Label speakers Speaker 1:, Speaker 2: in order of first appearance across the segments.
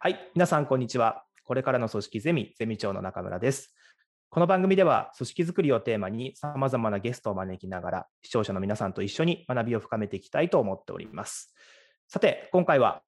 Speaker 1: はい、皆さん、こんにちは。これからの組織ゼミ、ゼミ長の中村です。この番組では、組織づくりをテーマに、さまざまなゲストを招きながら、視聴者の皆さんと一緒に学びを深めていきたいと思っております。さて、今回は、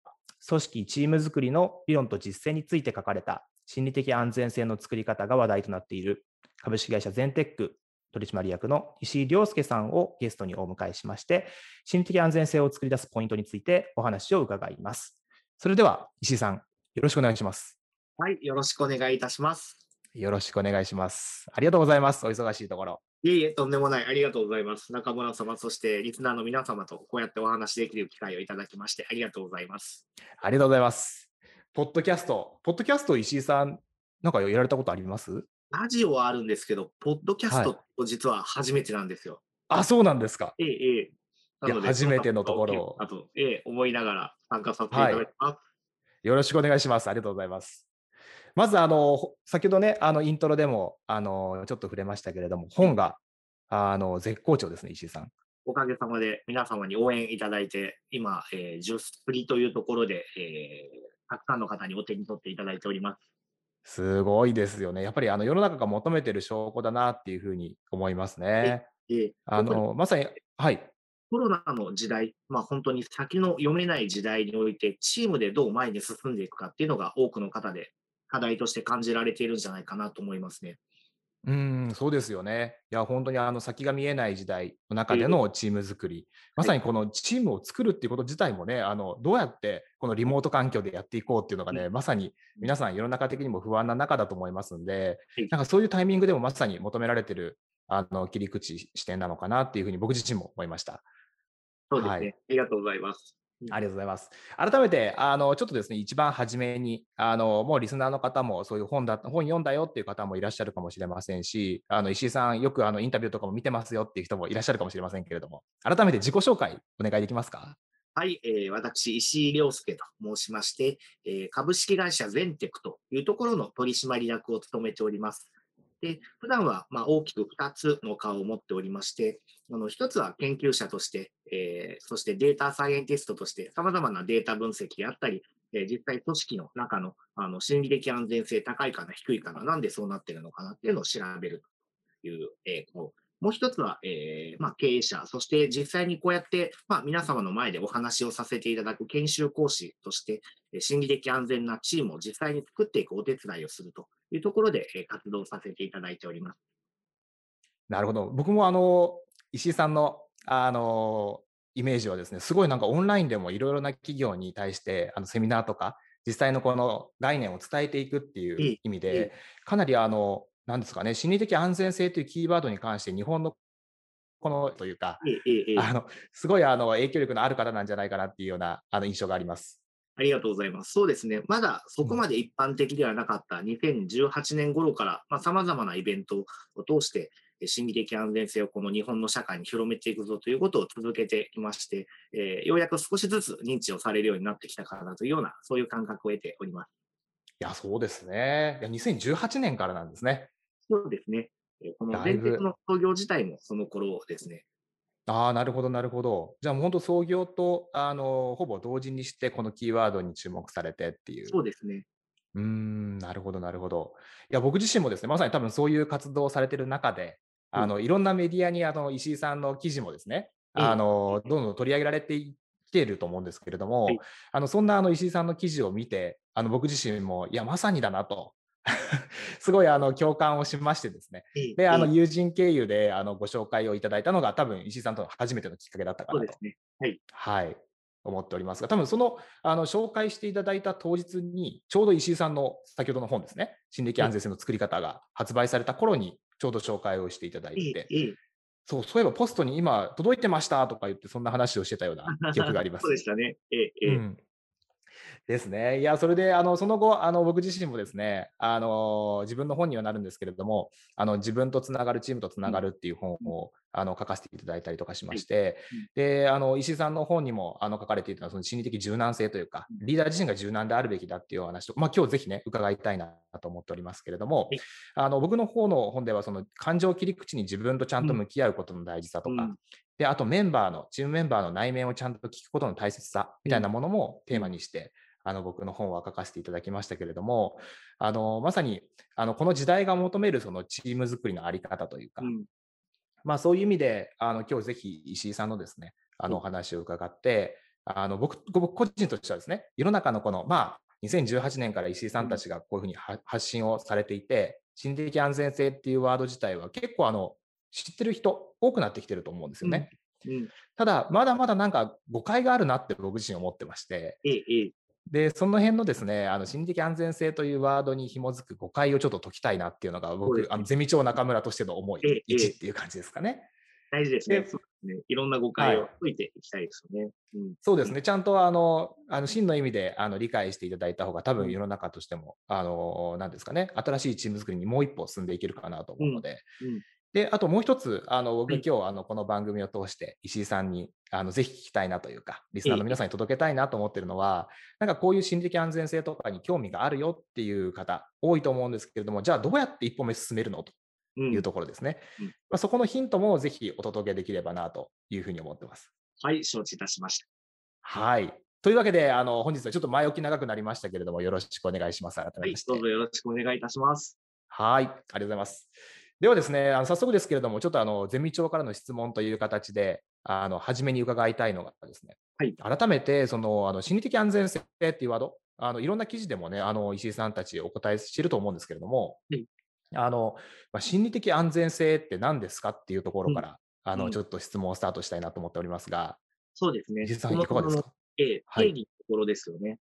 Speaker 1: 組織チームづくりの理論と実践について書かれた、心理的安全性の作り方が話題となっている、株式会社ゼンテック取締役の石井亮介さんをゲストにお迎えしまして、心理的安全性を作り出すポイントについてお話を伺います。それでは、石井さん、よろしくお願いします。
Speaker 2: はい、よろしくお願いいたします。
Speaker 1: よろしくお願いします。ありがとうございます。お忙しいところ。
Speaker 2: いえいえ、とんでもない。ありがとうございます。中村様、そしてリスナーの皆様とこうやってお話しできる機会をいただきまして、ありがとうございます。
Speaker 1: ありがとうございます。ポッドキャスト、ポッドキャスト石井さん、なんかやられたことあります？
Speaker 2: ラジオはあるんですけど、ポッドキャストと実は初めてなんですよ。
Speaker 1: あ、そうなんですか。
Speaker 2: ええ、ええ。
Speaker 1: 初めてのところを
Speaker 2: あと、ええ、思いながら参加させていただきます。
Speaker 1: よろしくお願いします。ありがとうございます。まず、あの、ほ先ほどね、あの、イントロでも、あの、ちょっと触れましたけれども、本が、あの、絶好調ですね、石井さん。
Speaker 2: おかげさまで皆様に応援いただいて、今、えー、ジュースプリというところで、えー、たくさんの方にお手に取っていただいております。
Speaker 1: すごいですよね。やっぱり、あの、世の中が求めてる証拠だなっていうふうに思いますね。
Speaker 2: えー
Speaker 1: あの、まさに、はい。
Speaker 2: コロナの時代、まあ、本当に先の読めない時代において、チームでどう前に進んでいくかっていうのが多くの方で課題として感じられているんじゃないかなと思いますね。
Speaker 1: うーん、そうですよね。いや、本当にあの先が見えない時代の中でのチーム作り、まさにこのチームを作るっていうこと自体もね、あのどうやってこのリモート環境でやっていこうっていうのがね、まさに皆さん世の中的にも不安な中だと思いますんで
Speaker 2: はい、
Speaker 1: なんかそういうタイミングでもまさに求められてるあの切り口視点なのかなっていうふうに僕自身も思いました。
Speaker 2: そうですね。
Speaker 1: はい
Speaker 2: ありがとうございます。
Speaker 1: ありがとうございます。改めて、あの、ちょっとですね、一番初めに、あの、もうリスナーの方もそういう本だ、本読んだよっていう方もいらっしゃるかもしれませんし、あの、石井さん、よくあの、インタビューとかも見てますよっていう人もいらっしゃるかもしれませんけれども、改めて自己紹介お願いできますか？
Speaker 2: はい、えー私、石井亮介と申しまして、えー株式会社ゼンテクというところの取締役を務めております。で普段はまあ大きく2つの顔を持っておりまして、あの1つは研究者として、えーそしてデータサイエンティストとして、さまざまなデータ分析であったり、えー実際組織の中のあの心理的安全性高いかな、低いかな、なんでそうなってるのかなっていうのを調べるという、えーこうもう一つは、えーまあ、経営者、そして実際にこうやって、まあ、皆様の前でお話をさせていただく研修講師として、え心理的安全なチームを実際に作っていくお手伝いをするというところで、え活動させていただいております。
Speaker 1: なるほど。僕もあの、石井さんの、あの、イメージはですね、すごいなんかオンラインでもいろいろな企業に対して、あの、セミナーとか、実際のこの概念を伝えていくってい
Speaker 2: ええ
Speaker 1: う意味
Speaker 2: え
Speaker 1: で、かなりあの、なんですかね、心理的安全性というキーワードに関して、日本のこのというか、あの、すごいあの、影響力のある方なんじゃないかなっていうような、あの、印象があります。
Speaker 2: ありがとうございます。そうですね。まだそこまで一般的ではなかった2018年頃から、まあ、様々なイベントを通して、えー心理的安全性をこの日本の社会に広めていくぞということを続けていまして、えーようやく少しずつ認知をされるようになってきたかなというような、そういう感覚を得ております。
Speaker 1: いや、そうですね。いや、2018年からなんですね。
Speaker 2: そうですね。えーこの
Speaker 1: だいぶ
Speaker 2: 全鉄の創業自体もその頃ですね。
Speaker 1: ああ、なるほど、なるほど。じゃあ、もう本当創業と、あの、ほぼ同時にして、このキーワードに注目されてっていう。
Speaker 2: そうですね。
Speaker 1: うーん、なるほど、なるほど。いや、僕自身もですね、まさに多分そういう活動をされてる中で、あの、いろんなメディアに、あの、石井さんの記事もですね、
Speaker 2: ええ。
Speaker 1: あの、どんどん取り上げられていっていると思うんですけれども、
Speaker 2: はい。
Speaker 1: あの、そんなあの石井さんの記事を見て、あの、僕自身も、いや、まさにだなと、すごいあの共感をしましてですね。
Speaker 2: えー
Speaker 1: で、あの
Speaker 2: え。ー
Speaker 1: 友人経由であのご紹介をいただいたのが、多分石井さんとの初めてのきっかけだったかなと。
Speaker 2: はい、
Speaker 1: 思っておりますが、多分そのあの紹介していただいた当日に、ちょうど石井さんの先ほどの本ですね、心理的安全性の作り方が発売された頃に、ちょうど紹介をしていただいて、そう、そういえばポストに今届いてましたとか言って、そんな話をしてたような記憶があります。
Speaker 2: そうでしたね。えーえー
Speaker 1: うんですね。いや、それで、あの、その後、あの、僕自身もですね、あの、自分の本にはなるんですけれども、あの、自分とつながる、チームとつながるっていう本を、あの書かせていただいたりとかしまして、であの石井さんの本にもあの書かれていたのはその心理的柔軟性というか、リーダー自身が柔軟であるべきだっていうお話と、まあ、今日ぜひね、伺いたいなと思っておりますけれども、あの僕の方の本では、その感情切り口に自分とちゃんと向き合うことの大事さとか、であとメンバーの、チームメンバーの内面をちゃんと聞くことの大切さみたいなものもテーマにして、あの僕の本は書かせていただきましたけれども、あのまさにあのこの時代が求めるそのチーム作りの在り方というか、うん、まあ、そういう意味であの今日ぜひ石井さんのですねあのお話を伺って、あの僕僕個人としてはですね世の中のこのまあ2018年から石井さんたちがこういうふうに発信をされていて、心理的安全性っていうワード自体は結構あの知ってる人多くなってきてると思うんですよね。うん。うん、ただ、まだまだなんか誤解があるなって僕自身思ってまして、ええ、で、その辺のですね、あの心理的安全性というワードに紐づく誤解をちょっと解きたいなっていうのが、僕、あのゼミ長中村としての思い、1っていう感じですかね。
Speaker 2: 大事ですね。ね。いろんな誤解を解いていきたいですよね。
Speaker 1: うん、そうですね。ちゃんとあの、あの真の意味であの理解していただいた方が、多分世の中としても、あの、なんですかね、新しいチーム作りにもう一歩進んでいけるかなと思うので、うん、で、あともう一つ、あの、僕今日、あの、この番組を通して、石井さんに、あの、ぜひ聞きたいなというか、リスナーの皆さんに届けたいなと思ってるのは、なんかこういう心理的安全性とかに興味があるよっていう方、多いと思うんですけれども、じゃあどうやって一歩目進めるのというところですね。うん、まあ、そこのヒントもぜひお届けできればなというふうに思ってます。
Speaker 2: はい、承知いたしました。
Speaker 1: はい。というわけで、あの、本日はちょっと前置き長くなりましたけれども、よろしくお願いします。改
Speaker 2: めまして。はい、どうぞよろしくお願いいたします。
Speaker 1: はい、ありがとうございます。ではですね、あの早速ですけれども、ちょっとあのゼミ長からの質問という形で、あの初めに伺いたいのがですね、はい、改めてそのあの心理的安全性っていうワード、あのいろんな記事でもね、あの石井さんたちお答えしていると思うんですけれども、はい、あのまあ、心理的安全性って何ですかっていうところから、うん、あのちょっと質問をスタートしたいなと思っておりますが、
Speaker 2: そうですね。
Speaker 1: 石井さん、いかがですか？
Speaker 2: え定義のところですよね。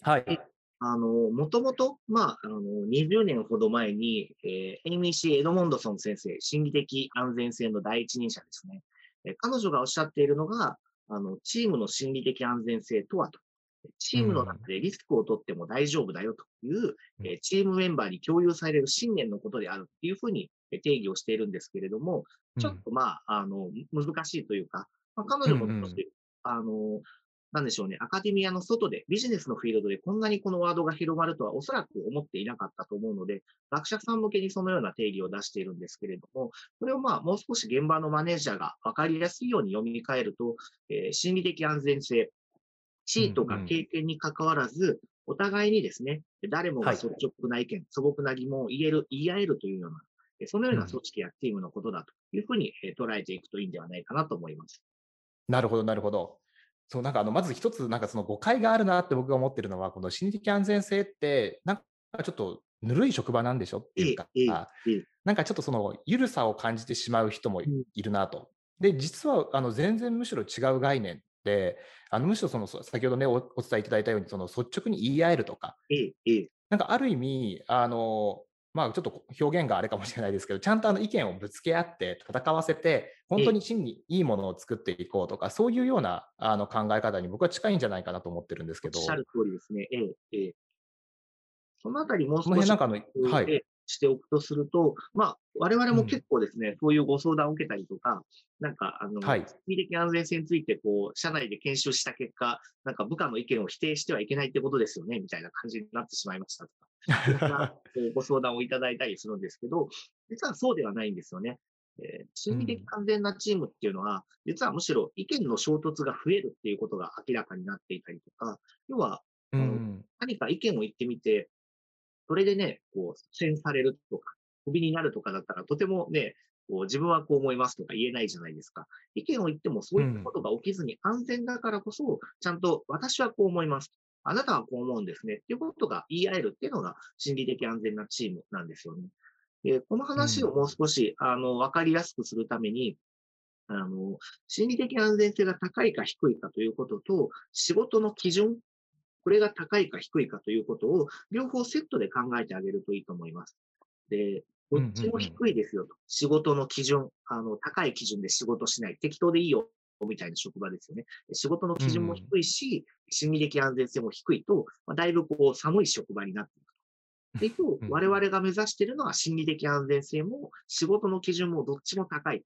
Speaker 1: はい。
Speaker 2: あの、もともと、まあ、あの、20年ほど前に、えー、エイミー・シー・エドモンドソン先生、心理的安全性の第一人者ですね。えー、彼女がおっしゃっているのが、あの、チームの心理的安全性とはと。チームの中でリスクを取っても大丈夫だよという、うん、えー、チームメンバーに共有される信念のことであるっていうふうに定義をしているんですけれども、ちょっとまあ、あの、難しいというか、まあ、彼女も少し、うんうん、あの、なんでしょうね、アカデミアの外で、ビジネスのフィールドでこんなにこのワードが広まるとはおそらく思っていなかったと思うので、学者さん向けにそのような定義を出しているんですけれども、これをまあもう少し現場のマネージャーが分かりやすいように読み替えると、えー、心理的安全性、地位とか経験に関わらず、お互いにですね、誰もが率直な意見、はい、素朴な疑問を言える、言い合えるというような、そのような組織やチームのことだというふうに捉えていくといいんではないかなと思います。
Speaker 1: なるほど、なるほど。そう、なんかあの、まず一つ、なんかその誤解があるなって僕が思ってるのは、この心理的安全性って、なんかちょっとぬるい職場なんでしょっていうか、なんかちょっとその緩さを感じてしまう人もいるなと。で、実はあの全然むしろ違う概念で、あのむしろその先ほどねお伝えいただいたように、その率直に言い合えるとか、なんかある意味、あのまあ、ちょっと表現があれかもしれないですけど、ちゃんとあの意見をぶつけ合って戦わせて、本当に真にいいものを作っていこうとか、そういうようなあの考え方に僕は近いんじゃないかなと思ってるんですけど。
Speaker 2: おっしゃる通りですね。ええ、ええ。そのあたりもう少し
Speaker 1: なんかの、はい、
Speaker 2: しておくとすると、まあ、我々も結構ですね、うん、そういうご相談を受けたりとか、なんか、あの、はい、的安全性について、こう、社内で研修した結果、なんか部下の意見を否定してはいけないってことですよね、みたいな感じになってしまいましたとか。ご相談をいただいたりするんですけど、実はそうではないんですよね。えー、心理的安全なチームっていうのは、うん、実はむしろ意見の衝突が増えるっていうことが明らかになっていたりとか、要は、うん、何か意見を言ってみて、それでね、こう、支援されるとか、クビになるとかだったら、とてもね、こう自分はこう思いますとか言えないじゃないですか。意見を言ってもそういったことが起きずに安全だからこそ、ちゃんと私はこう思います。あなたはこう思うんですね。っていうことが言い合えるっていうのが心理的安全なチームなんですよね。でこの話をもう少し、あの、わかりやすくするために、あの、心理的安全性が高いか低いかということと、仕事の基準、これが高いか低いかということを、両方セットで考えてあげるといいと思います。で、どっちも低いですよと。仕事の基準、あの、高い基準で仕事しない。適当でいいよみたいな職場ですよね。仕事の基準も低いし、心理的安全性も低いと、まあ、だいぶこう寒い職場になっていくと。で、一方、我々が目指しているのは心理的安全性も仕事の基準もどっちも高い。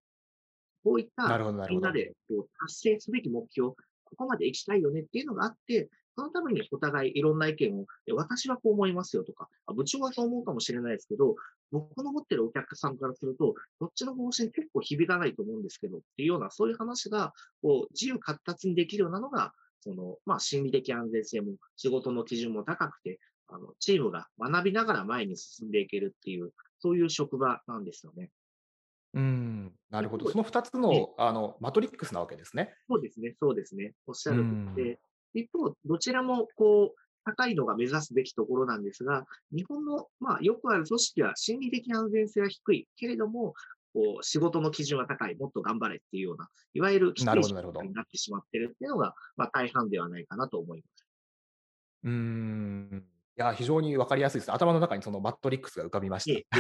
Speaker 2: こういった。みんなでこう達成すべき目標、ここまで行きたいよねっていうのがあって、そのためにお互いいろんな意見を、え私はこう思いますよとか、あ部長はそう思うかもしれないですけど、僕の持ってるお客さんからすると、どっちの方針結構響かないと思うんですけどっていうような、そういう話がこう自由闊達にできるようなのが、そのまあ、心理的安全性も仕事の基準も高くて、あのチームが学びながら前に進んでいけるっていう、そういう職場なんですよね。
Speaker 1: うん、なるほど。
Speaker 2: そ
Speaker 1: の2つ
Speaker 2: ええ
Speaker 1: のあのマトリックスなわけですね。
Speaker 2: そうですね、そうですね。おっしゃるで、一方、どちらもこう、高いのが目指すべきところなんですが、日本の、まあ、よくある組織は心理的安全性は低いけれども、こう仕事の基準は高い、もっと頑張れっていうような、いわゆる
Speaker 1: なるほどなるほど
Speaker 2: になってしまってるっていうのが、まあ、大半ではないかなと思います。
Speaker 1: うーん。いや、非常に分かりやすいです。頭の中にそのマトリックスが浮かびました。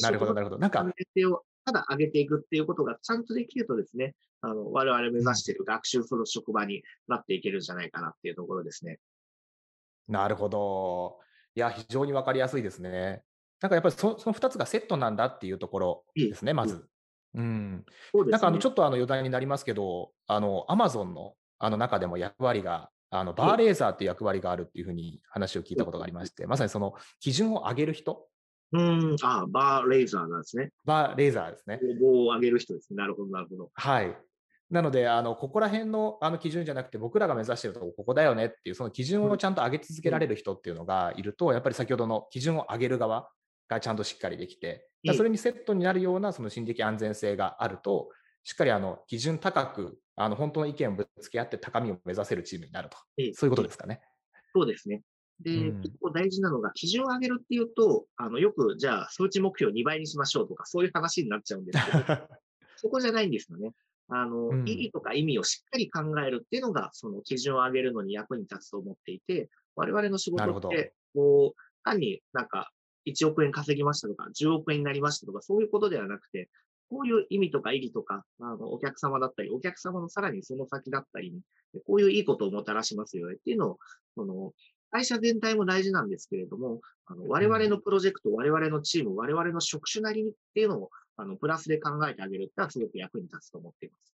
Speaker 1: なるほど、なるほど。なんか
Speaker 2: 安、全性をただ上げていくっていうことがちゃんとできるとですね、あの、我々目指している学習する職場になっていけるんじゃないかなっていうところですね。
Speaker 1: なるほど。いや、非常に分かりやすいですね。なんかやっぱりそその2つがセットなんだっていうところ
Speaker 2: ええ
Speaker 1: ですね、まず。うん。
Speaker 2: ね。
Speaker 1: なんかあのちょっとあの余談になりますけど、あの Amazon のあの中でも役割が、あのバーレーザーっていう役割があるっていうふうに話を聞いたことがありまして、まさにその基準を上げる人、
Speaker 2: うーん、あバーレーザーなんですね。
Speaker 1: バーレーザーですね。
Speaker 2: 棒を上げる人ですね。なるほど、なるほど。
Speaker 1: はい。なので、あのここら辺のあの基準じゃなくて、僕らが目指しているところ、ここだよねっていう、その基準をちゃんと上げ続けられる人っていうのがいると、やっぱり先ほどの基準を上げる側がちゃんとしっかりできて、それにセットになるようなその心理的安全性があると、しっかりあの基準高く、あの本当の意見をぶつけ合って高みを目指せるチームになると、
Speaker 2: ええ
Speaker 1: そういうことですかね。
Speaker 2: そうですね。で、
Speaker 1: うん。
Speaker 2: 結構大事なのが、基準を上げるっていうと、あの、よく、じゃあ、数値目標を2倍にしましょうとか、そういう話になっちゃうんですけど、そこじゃないんですよね。あの、
Speaker 1: うん。
Speaker 2: 意義とか意味をしっかり考えるっていうのが、その基準を上げるのに役に立つと思っていて、我々の仕事って、こう、単になんか、1億円稼ぎましたとか、10億円になりましたとか、そういうことではなくて、こういう意味とか意義とか、あの、お客様だったり、お客様のさらにその先だったりに、こういういいことをもたらしますよねっていうのを、その、会社全体も大事なんですけれども、あの我々のプロジェクト、我々のチーム、我々の職種なりにっていうのを、あの、プラスで考えてあげるってのはすごく役に立つと思っています。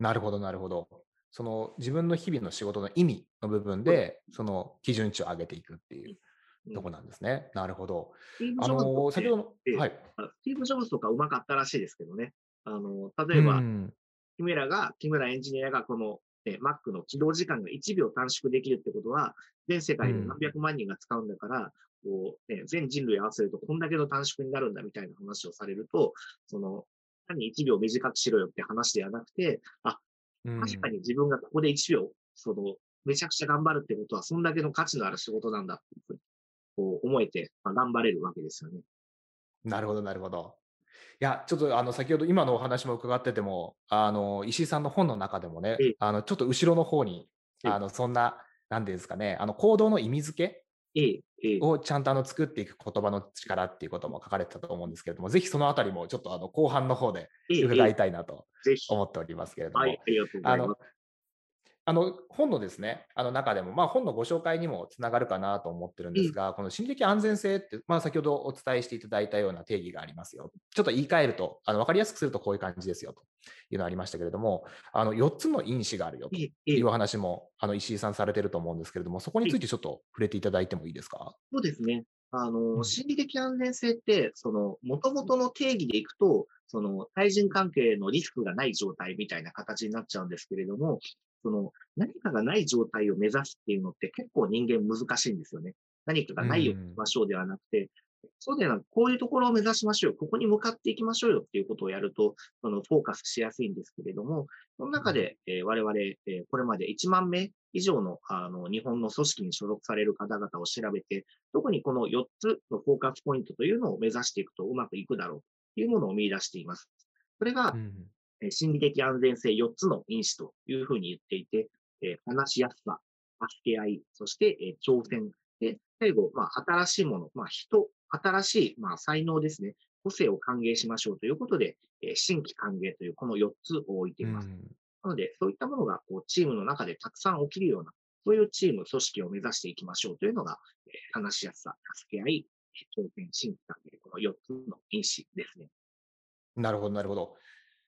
Speaker 1: なるほど、なるほど。その自分の日々の仕事の意味の部分で、その基準値を上げていくっていうとこなんですね。なるほど。あの先ほどの、
Speaker 2: ええ
Speaker 1: はい。
Speaker 2: スティーブ・ジョブズとかうまかったらしいですけどね。あの、例えば、
Speaker 1: うん
Speaker 2: 木村が、木村エンジニアがこの、ね、Mac の起動時間が1秒短縮できるってことは、全世界で何百万人が使うんだから、こう、ね、全人類合わせるとこんだけの短縮になるんだみたいな話をされると、その、単に1秒短くしろよって話ではなくて、あ、
Speaker 1: うん
Speaker 2: 確かに自分がここで1秒、その、めちゃくちゃ頑張るってことは、そんだけの価値のある仕事なんだっていうふうに、こう思えて、まあ、頑張れるわけですよね。
Speaker 1: なるほど、なるほど。いや、ちょっとあの先ほど今のお話も伺ってても、あの石井さんの本の中でもね
Speaker 2: ええ、
Speaker 1: あのちょっと後ろの方に、
Speaker 2: ええ
Speaker 1: あのそんな、なんですかね、あの行動の意味付け。をちゃんとあの作っていく言葉の力っていうことも書かれてたと思うんですけれども、ぜひそのあたりもちょっとあの後半の方で
Speaker 2: ええ
Speaker 1: 伺いたいなと。思っておりますけれども、
Speaker 2: はい、ありがとうござ
Speaker 1: あ
Speaker 2: います
Speaker 1: の。あの本のですね、あの中でも、まあ、本のご紹介にもつながるかなと思ってるんですが、この心理的安全性って、まあ、先ほどお伝えしていただいたような定義がありますよ。ちょっと言い換えると、あの分かりやすくするとこういう感じですよというのがありましたけれども、あの4つの因子があるよというお話もあの石井さんされてると思うんですけれども、そこについてちょっと触れていただいてもいいですか？
Speaker 2: そうですね。あの、
Speaker 1: うん
Speaker 2: 心理的安全性って、その、元々の定義でいくと、その、対人関係のリスクがない状態みたいな形になっちゃうんですけれども、その、何かがない状態を目指すっていうのって結構人間難しいんですよね。何かがないようにしましょうではなくて、そうではなく、こういうところを目指しましょうよ。ここに向かっていきましょうよっていうことをやると、その、フォーカスしやすいんですけれども、その中で、えー我々、えーこれまで1万名以上の、あの、日本の組織に所属される方々を調べて、特にこの4つのフォーカスポイントというのを目指していくとうまくいくだろうというものを見出しています。それが、心理的安全性4つの因子というふうに言っていて、えー話しやすさ、助け合い、そして、えー挑戦。で、最後、まあ、新しいもの、まあ、人、新しい、まあ、才能ですね。個性を歓迎しましょうということで、えー新規歓迎というこの4つを置いています。なので、そういったものがこうチームの中でたくさん起きるような、そういうチーム、組織を目指していきましょうというのが、えー話しやすさ、助け合い、えー挑戦、新規歓迎、この4つの因子ですね。
Speaker 1: なるほど、なるほど。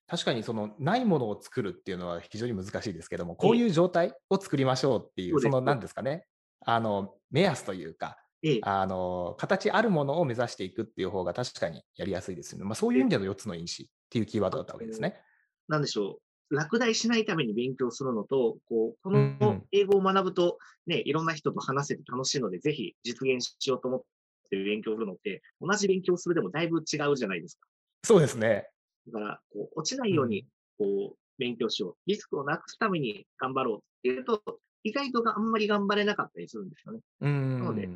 Speaker 1: 確かにそのないものを作るっていうのは非常に難しいですけども、こういう状態を作りましょうっていう、その何ですかね、あの目安というか、あの形あるものを目指していくっていう方が確かにやりやすいですよね。まあ、そういう意味での4つの因子っていうキーワードだったわけですね。
Speaker 2: なんでしょう。落第しないために勉強するのと、こう、この英語を学ぶと、ね、いろんな人と話せて楽しいので、ぜひ実現しようと思って勉強するのって、同じ勉強するでもだいぶ違うじゃないですか。
Speaker 1: そうですね。
Speaker 2: だから、こう、落ちないように、こう、勉強しよう。リスクをなくすために頑張ろうっていうと、意外とあんまり頑張れなかったりするんですよね。
Speaker 1: なの
Speaker 2: で、こ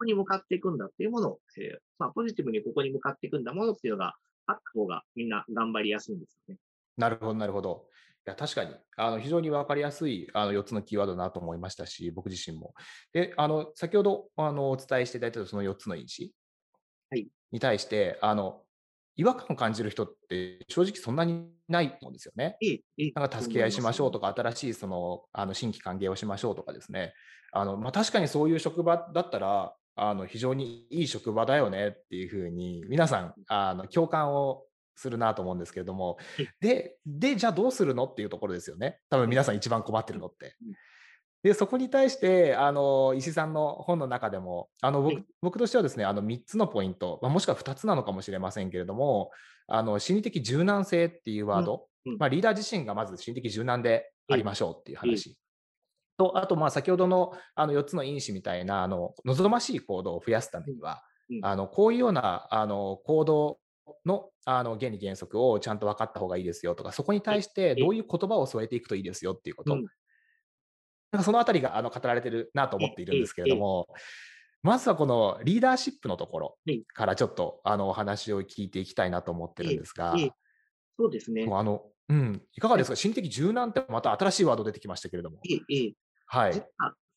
Speaker 2: こに向かっていくんだっていうものを、えー、まあ、ポジティブにここに向かっていくんだものっていうのがあった方がみんな頑張りやすいんですよね。
Speaker 1: なるほど、なるほど。いや確かにあの非常に分かりやすいあの4つのキーワードだなと思いましたし、僕自身も。であの先ほどあのお伝えしていただいたその4つの因子に対して、あの違和感を感じる人って正直そんなにないと思うんですよね。なんか助け合いしましょうとか、新しいそのあの新規歓迎をしましょうとかですね。あのまあ、確かにそういう職場だったら、あの非常にいい職場だよねっていうふうに皆さんあの共感をするなと思うんですけれども、で、で、じゃあどうするのっていうところですよね。多分皆さん一番困ってるのって。で、そこに対して、あの、石井さんの本の中でも、あの、僕僕としてはですね、あの、3つのポイント、まあ、もしくは2つなのかもしれませんけれども、あの、心理的柔軟性っていうワード、まあ、リーダー自身がまず心理的柔軟でありましょうっていう話。と、あと、まあ、先ほどのあの4つの因子みたいな、あの、望ましい行動を増やすためには、あの、こういうような、あの、行動のあの原理原則をちゃんと分かった方がいいですよとか、そこに対してどういう言葉を添えていくといいですよっていうこと、なんかそのあたりがあの語られてるなと思っているんですけれども、まずはこのリーダーシップのところからちょっとあのお話を聞いていきたいなと思ってるんですが、
Speaker 2: そうですね。
Speaker 1: あのうん、いかがですか、心理的柔軟ってまた新しいワード出てきましたけれども。はい。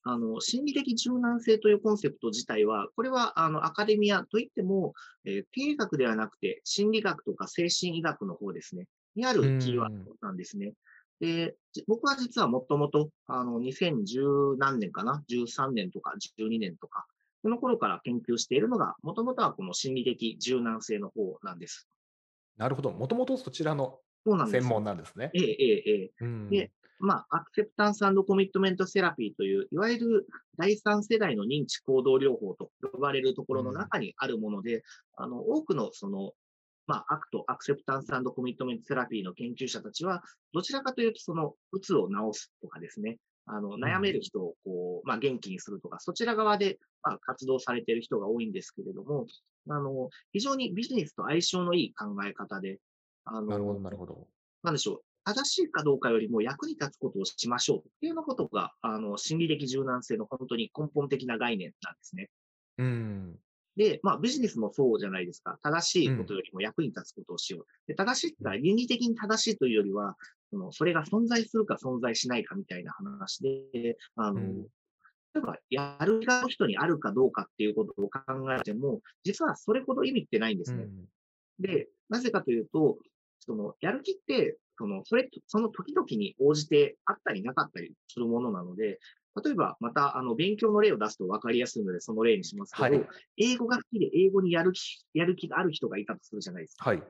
Speaker 2: あの、心理的柔軟性というコンセプト自体は、これはあのアカデミアといっても、えー、経営学ではなくて、心理学とか精神医学の方ですね、にあるキーワードなんですね。で、僕は実はもともと、あの、2010何年かな ?13 年とか12年とか、この頃から研究しているのが、もともとはこの心理的柔軟性の方なんです。
Speaker 1: なるほど。もともとそちらの専門なんですね。
Speaker 2: ええ、ええ、ええ。で、まあ、アクセプタンスコミットメントセラピーという、いわゆる第三世代の認知行動療法と呼ばれるところの中にあるもので、うん、あの、多くのその、まあ、 ACT、アクセプタンスコミットメントセラピーの研究者たちは、どちらかというと、その、うつを治すとかですね、あの、悩める人をこう、まあ、元気にするとか、そちら側で、まあ、活動されている人が多いんですけれども、あの、非常にビジネスと相性のいい考え方で、
Speaker 1: あの、なるほど、なるほど。
Speaker 2: なんでしょう。正しいかどうかよりも役に立つことをしましょうっていうようなことが、あの、心理的柔軟性の本当に根本的な概念なんですね。
Speaker 1: うん。
Speaker 2: で、まあ、ビジネスもそうじゃないですか。正しいことよりも役に立つことをしよう。で正しいってのは倫理的に正しいというよりは、そのそれが存在するか存在しないかみたいな話で、あの、うん、例えば、やる気が人にあるかどうかっていうことを考えても、実はそれほど意味ってないんですね。うん、で、なぜかというと、その、やる気って、その、それ、その時々に応じてあったりなかったりするものなので、例えば、また、あの、勉強の例を出すと分かりやすいので、その例にしますけど、はい、英語が好きで英語にやる気、やる気がある人がいたとするじゃないですか。
Speaker 1: はい。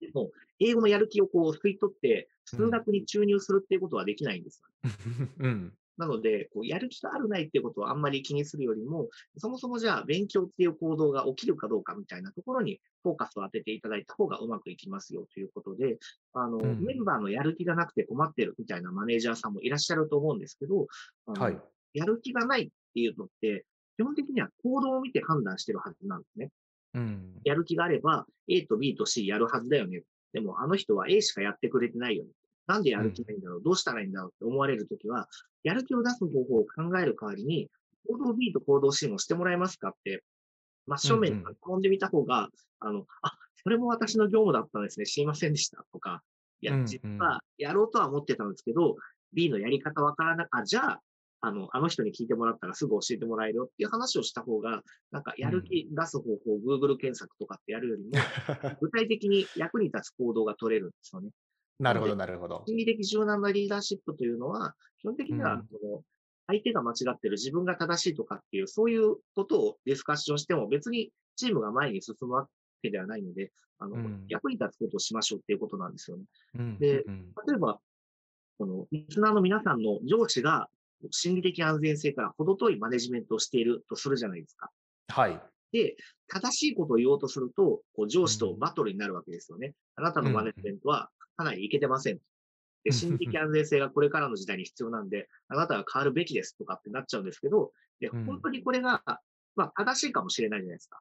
Speaker 2: でも、英語のやる気をこう、吸い取って、数学に注入するっていうことはできないんです
Speaker 1: よ、うん。
Speaker 2: なので、こうやる気があるないっていうことをあんまり気にするよりも、そもそもじゃあ勉強っていう行動が起きるかどうかみたいなところにフォーカスを当てていただいた方がうまくいきますよということで、あの、うん、メンバーのやる気がなくて困ってるみたいなマネージャーさんもいらっしゃると思うんですけど、はい、やる気がないっていうのって、基本的には行動を見て判断してるはずなんですね。
Speaker 1: うん、
Speaker 2: やる気があれば、A と B と C やるはずだよね。でも、あの人は A しかやってくれてないよね。なんでやる気ないんだろう、どうしたらいいんだろうって思われるときは、やる気を出す方法を考える代わりに、行動 B と行動 C もしてもらえますかって、真正面に書き込んでみた方が、あの、あ、それも私の業務だったんですね。知りませんでした。とか、いや、実はやろうとは思ってたんですけど、B のやり方わからな、あ、じゃあ、あの、あの人に聞いてもらったらすぐ教えてもらえるよっていう話をした方が、なんかやる気出す方法を Google 検索とかってやるよりも、具体的に役に立つ行動が取れるんですよね。
Speaker 1: なるほど、なるほど。
Speaker 2: 心理的柔軟なリーダーシップというのは、基本的には、その、相手が間違ってる、自分が正しいとかっていう、そういうことをディスカッションしても別にチームが前に進むわけではないので、あの、
Speaker 1: うん
Speaker 2: 役に立つことをしましょうっていうことなんですよね。
Speaker 1: うん
Speaker 2: で
Speaker 1: うん
Speaker 2: 例えば、このリスナーの皆さんの上司が心理的安全性から程遠いマネジメントをしているとするじゃないですか。
Speaker 1: はい。
Speaker 2: で、正しいことを言おうとすると、こう上司とバトルになるわけですよね。あなたのマネジメントはかなりいけてません。で、心理的安全性がこれからの時代に必要なんで、あなたは変わるべきですとかってなっちゃうんですけど、で、
Speaker 1: うん
Speaker 2: 本当にこれが、まあ、正しいかもしれないじゃないですか。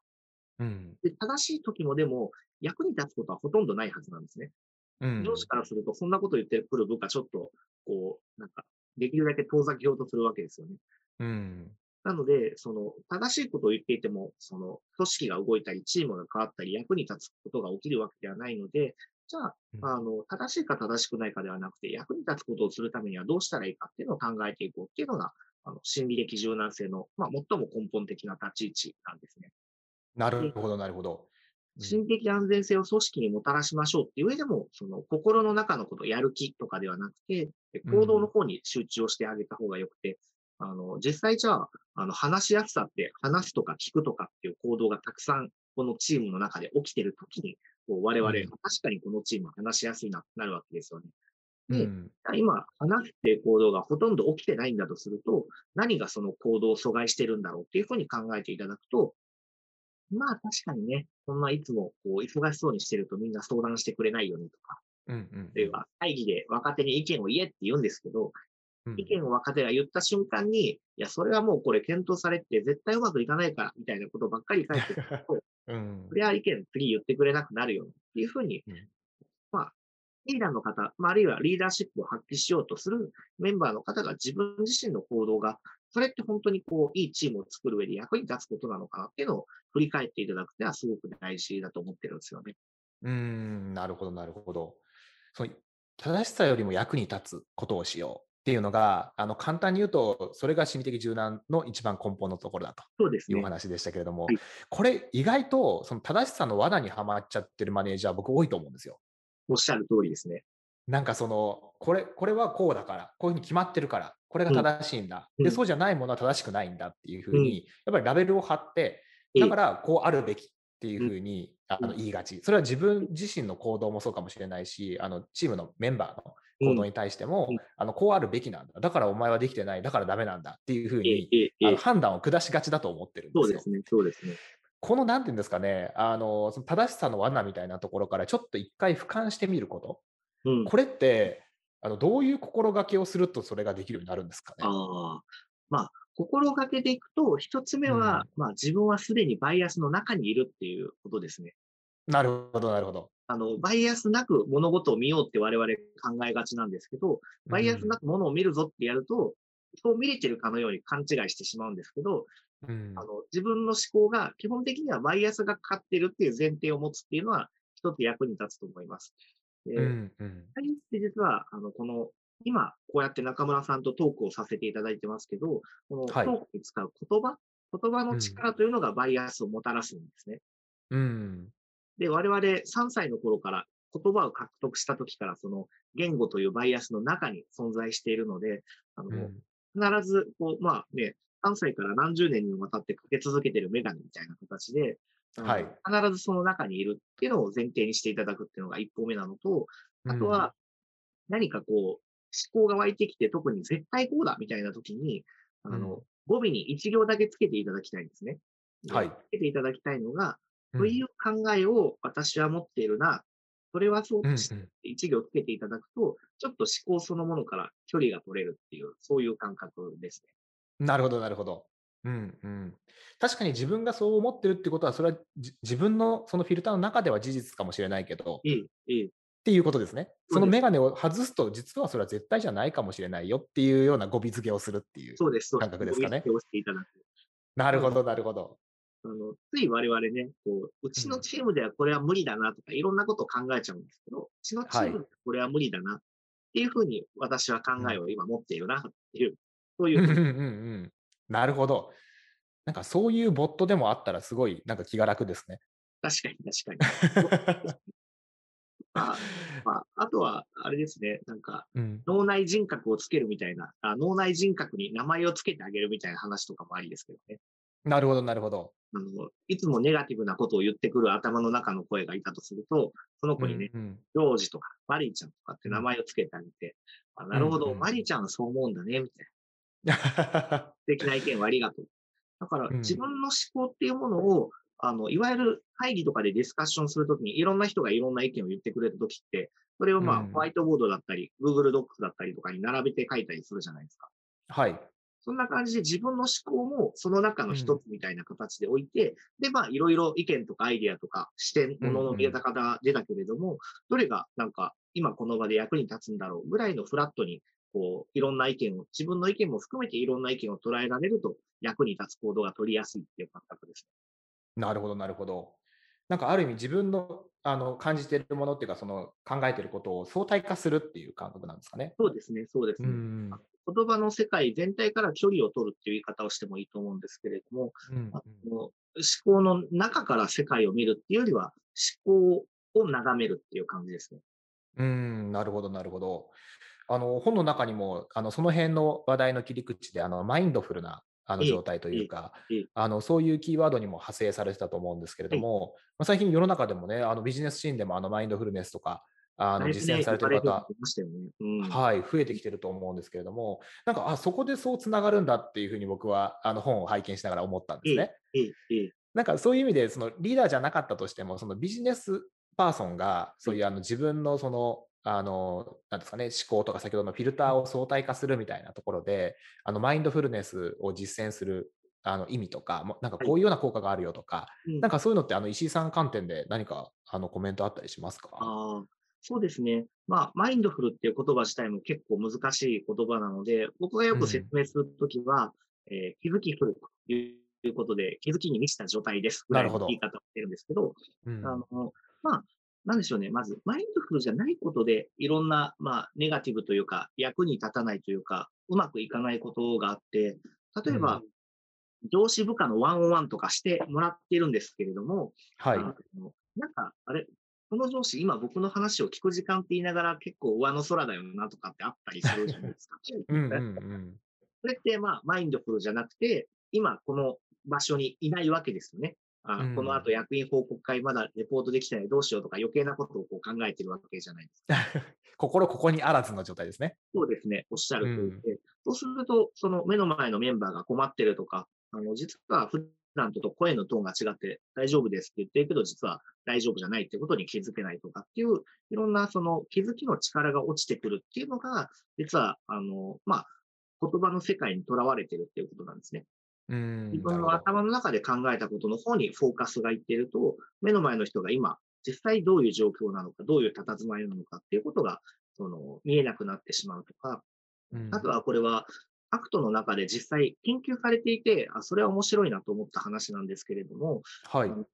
Speaker 1: うん
Speaker 2: で、正しい時もでも、役に立つことはほとんどないはずなんですね。
Speaker 1: うん
Speaker 2: 上司からすると、そんなこと言ってくる部下、ちょっと、こう、なんか、できるだけ遠ざけようとするわけですよね。
Speaker 1: うん
Speaker 2: なので、その、正しいことを言っていても、その、組織が動いたり、チームが変わったり、役に立つことが起きるわけではないので、じゃあ、
Speaker 1: うん
Speaker 2: あの、正しいか正しくないかではなくて、役に立つことをするためにはどうしたらいいかっていうのを考えていこうっていうのが、あの、心理的柔軟性の、まあ、最も根本的な立ち位置なんですね。
Speaker 1: なるほど、なるほど。うん
Speaker 2: 心理的安全性を組織にもたらしましょうっていう上でも、その心の中のこと、やる気とかではなくて、行動の方に集中をしてあげた方がよくて、あの、実際じゃあ、あの、話しやすさって、話すとか聞くとかっていう行動がたくさん、このチームの中で起きてるときに、こう我々、
Speaker 1: うん。
Speaker 2: 確かにこのチームは話しやすいな、なるわけですよね。で
Speaker 1: うん。
Speaker 2: 今、話すっていう行動がほとんど起きてないんだとすると、何がその行動を阻害してるんだろうっていうふうに考えていただくと、まあ確かにね、そんないつもこう忙しそうにしてるとみんな相談してくれないよねとか、
Speaker 1: うんうん
Speaker 2: 例えば会議で若手に意見を言えって言うんですけど、
Speaker 1: うん。
Speaker 2: 意見を若手が言った瞬間に、いや、それはもうこれ検討されて絶対うまくいかないから、みたいなことばっかり書いてると、
Speaker 1: うん
Speaker 2: それは意見次言ってくれなくなるよねっていうふうに、
Speaker 1: うん
Speaker 2: まあ、リーダーの方、まあ、あるいはリーダーシップを発揮しようとするメンバーの方が自分自身の行動が、それって本当にこう、いいチームを作る上で役に立つことなのかなっていうのを振り返っていただくのはすごく大事だと思ってるんですよね。
Speaker 1: うーん、なるほど、なるほど。その正しさよりも役に立つことをしようっていうのが、あの簡単に言うと、それが心理的柔軟の一番根本のところだというお。話でしたけれども、
Speaker 2: はい
Speaker 1: これ、意外とその正しさの罠にはまっちゃってるマネージャー、僕、多いと思うんですよ。
Speaker 2: おっしゃる通りですね。
Speaker 1: なんかその、これ、これはこうだから、こういうふうに決まってるから、これが正しいんだ。で、
Speaker 2: うん
Speaker 1: そうじゃないものは正しくないんだっていうふう
Speaker 2: うん
Speaker 1: に、やっぱりラベルを貼って、
Speaker 2: ええ
Speaker 1: だからこうあるべきっていうふうに、あ
Speaker 2: うん
Speaker 1: の言いがち。それは自分自身の行動もそうかもしれないし、あのチームのメンバーの行動に対しても、
Speaker 2: うん
Speaker 1: あのこうあるべきなんだ。だからお前はできてない。だからダメなんだっていうふう
Speaker 2: ええ
Speaker 1: に、判断を下しがちだと思ってるんですよ。
Speaker 2: そうですね。そうですね。
Speaker 1: このなんていうんですかね、あのその正しさの罠みたいなところからちょっと一回俯瞰してみること。
Speaker 2: うん。
Speaker 1: これって、あのどういう心がけをするとそれができるようになるんですかね？
Speaker 2: ああ。まあ、心がけていくと、一つ目は、まあ自分はすでにバイアスの中にいるっていうことですね。
Speaker 1: なるほど、なるほど。
Speaker 2: あの、バイアスなく物事を見ようって我々考えがちなんですけど、バイアスなく物を見るぞってやると、そう見れてるかのように勘違いしてしまうんですけど、
Speaker 1: うん
Speaker 2: あの、自分の思考が基本的にはバイアスがかかっているっていう前提を持つっていうのは、一つ役に立つと思います。で
Speaker 1: うんう
Speaker 2: イアスって実は、あの、この、今、こうやって中村さんとトークをさせていただいてますけど、このト
Speaker 1: はい
Speaker 2: ークに使う言葉、言葉の力というのがバイアスをもたらすんですね。
Speaker 1: うん
Speaker 2: で、我々3歳の頃から言葉を獲得した時から、その言語というバイアスの中に存在しているので、あの、
Speaker 1: うん。
Speaker 2: 必ず、こう、まあね、3歳から何十年にもわたってかけ続けてるメガネみたいな形で、
Speaker 1: はい。
Speaker 2: 必ずその中にいるっていうのを前提にしていただくっていうのが一歩目なのと、あとは、何かこう、思考が湧いてきて、特に絶対こうだみたいな時に、あの、
Speaker 1: うん。
Speaker 2: 語尾に一行だけつけていただきたいんですね。で
Speaker 1: はい。
Speaker 2: つけていただきたいのが、
Speaker 1: うん
Speaker 2: という考えを私は持っているな。それはそうとして一行つけていただくと、ちょっと思考そのものから距離が取れるっていう、そういう感覚ですね。
Speaker 1: なるほど、なるほど。うんうん、確かに自分がそう思ってるってことは、それはじ自分のそのフィルターの中では事実かもしれないけど、っ
Speaker 2: ええ、ええ、
Speaker 1: ていうことですね。その
Speaker 2: そうです
Speaker 1: メガネを外すと、実はそれは絶対じゃないかもしれないよっていうような語尾付けをするっていう。
Speaker 2: そうです、そう
Speaker 1: 感覚ですかね。なるほど、なるほど。
Speaker 2: あの、つい我々ね、こう、うちのチームではこれは無理だなとか、いろんなことを考えちゃうんですけど、うちのチームではこれは無理だなっていうふうに私は考えを今持っているなっていう、そういうふうに
Speaker 1: うんうんうんうん。なるほど。なんかそういうボットでもあったらすごいなんか気が楽ですね。
Speaker 2: 確かに確かに。まあ、まあ、あとは、あれですね、なんか、
Speaker 1: うん、
Speaker 2: 脳内人格をつけるみたいなあ、脳内人格に名前をつけてあげるみたいな話とかもありですけどね。
Speaker 1: なるほど、なるほど。
Speaker 2: あの、いつもネガティブなことを言ってくる頭の中の声がいたとすると、その子にね、
Speaker 1: うんうん
Speaker 2: ジョージとかマリーちゃんとかって名前をつけてあげて、あなるほど、
Speaker 1: うんうん
Speaker 2: マリーちゃんはそう思うんだね、みたいな。素敵な意見をありがとう。だから、
Speaker 1: うん
Speaker 2: 自分の思考っていうものを、あの、いわゆる会議とかでディスカッションするときに、いろんな人がいろんな意見を言ってくれるときって、それをまあ、
Speaker 1: うん
Speaker 2: ホワイトボードだったり、Google Docs だったりとかに並べて書いたりするじゃないですか。
Speaker 1: はい。
Speaker 2: そんな感じで自分の思考もその中の一つみたいな形で置いて、で、まあ、いろいろ意見とかアイデアとか視点、ものの見え方が出たけれども、どれがなんか今この場で役に立つんだろうぐらいのフラットに、こう、いろんな意見を、自分の意見も含めていろんな意見を捉えられると役に立つ行動が取りやすいっていう感覚です。
Speaker 1: なるほど、なるほど。なんかある意味自分のあの感じているものっていうか、その考えていることを相対化するっていう感覚なんですかね。
Speaker 2: そうですね、そうですね。
Speaker 1: ん。
Speaker 2: 言葉の世界全体から距離を取るっていう言い方をしてもいいと思うんですけれども、
Speaker 1: うん
Speaker 2: あの思考の中から世界を見るっていうよりは、思考を眺めるっていう感じですね。
Speaker 1: うん、なるほど、なるほど。あの本の中にもあのその辺の話題の切り口であのマインドフルなあの
Speaker 2: ええ
Speaker 1: 状態というかあのそういうキーワードにも派生されてたと思うんですけれども、まあ、最近世の中でもね、あのビジネスシーンでもあのマインドフルネスとかあの実践されてる方。はい、増えてきてると思うんですけれども、なんかあそこでそうつながるんだっていうふうに僕はあの本を拝見しながら思ったんですね。なんかそういう意味で、そのリーダーじゃなかったとしても、そのビジネスパーソンが、そういうあの自分のその、あの、なんですかね、思考とか先ほどのフィルターを相対化するみたいなところで、あのマインドフルネスを実践するあの意味とか、もなんかこういうような効果があるよとか、
Speaker 2: うん。
Speaker 1: なんかそういうのってあの石井さん観点で何かあのコメントあったりしますか？
Speaker 2: ああ、そうですね。まあ、マインドフルっていう言葉自体も結構難しい言葉なので、僕がよく説明するときは、えー気づきフルということで、気づきに満ちた状態です。
Speaker 1: なるほど。
Speaker 2: 言い方をしてるんですけど、
Speaker 1: うん。
Speaker 2: あの、まあ、なんでしょうね。まず、マインドフルじゃないことで、いろんな、まあ、ネガティブというか、役に立たないというか、うまくいかないことがあって、例えば、上司部下のワンオンワンとかしてもらっているんですけれども、
Speaker 1: はい。
Speaker 2: なんか、あれ、この上司、今僕の話を聞く時間って言いながら結構上の空だよなとかってあったりするじゃないですか。
Speaker 1: うんうんうん。
Speaker 2: それって、まあ、マインドフルじゃなくて、今この場所にいないわけですよね。あ
Speaker 1: うん
Speaker 2: この後役員報告会まだレポートできてないどうしようとか余計なことをこう考えてるわけじゃないですか。
Speaker 1: 心ここにあらずの状態ですね。
Speaker 2: そうですね。おっしゃる通りで。そうすると、その目の前のメンバーが困ってるとか、あの、実は普段と声のトーンが違って大丈夫ですって言ってるけど、実は大丈夫じゃないってことに気づけないとかっていう、いろんなその気づきの力が落ちてくるっていうのが、実は、あの、まあ、言葉の世界にとらわれてるっていうことなんですね。
Speaker 1: うん。
Speaker 2: 自分の頭の中で考えたことの方にフォーカスがいっていると、目の前の人が今、実際どういう状況なのか、どういう佇まいなのかっていうことが、その、見えなくなってしまうとか、
Speaker 1: うん
Speaker 2: あとはこれは、 ACT の中で実際研究されていて、あ、それは面白いなと思った話なんですけれども、
Speaker 1: はい。
Speaker 2: 言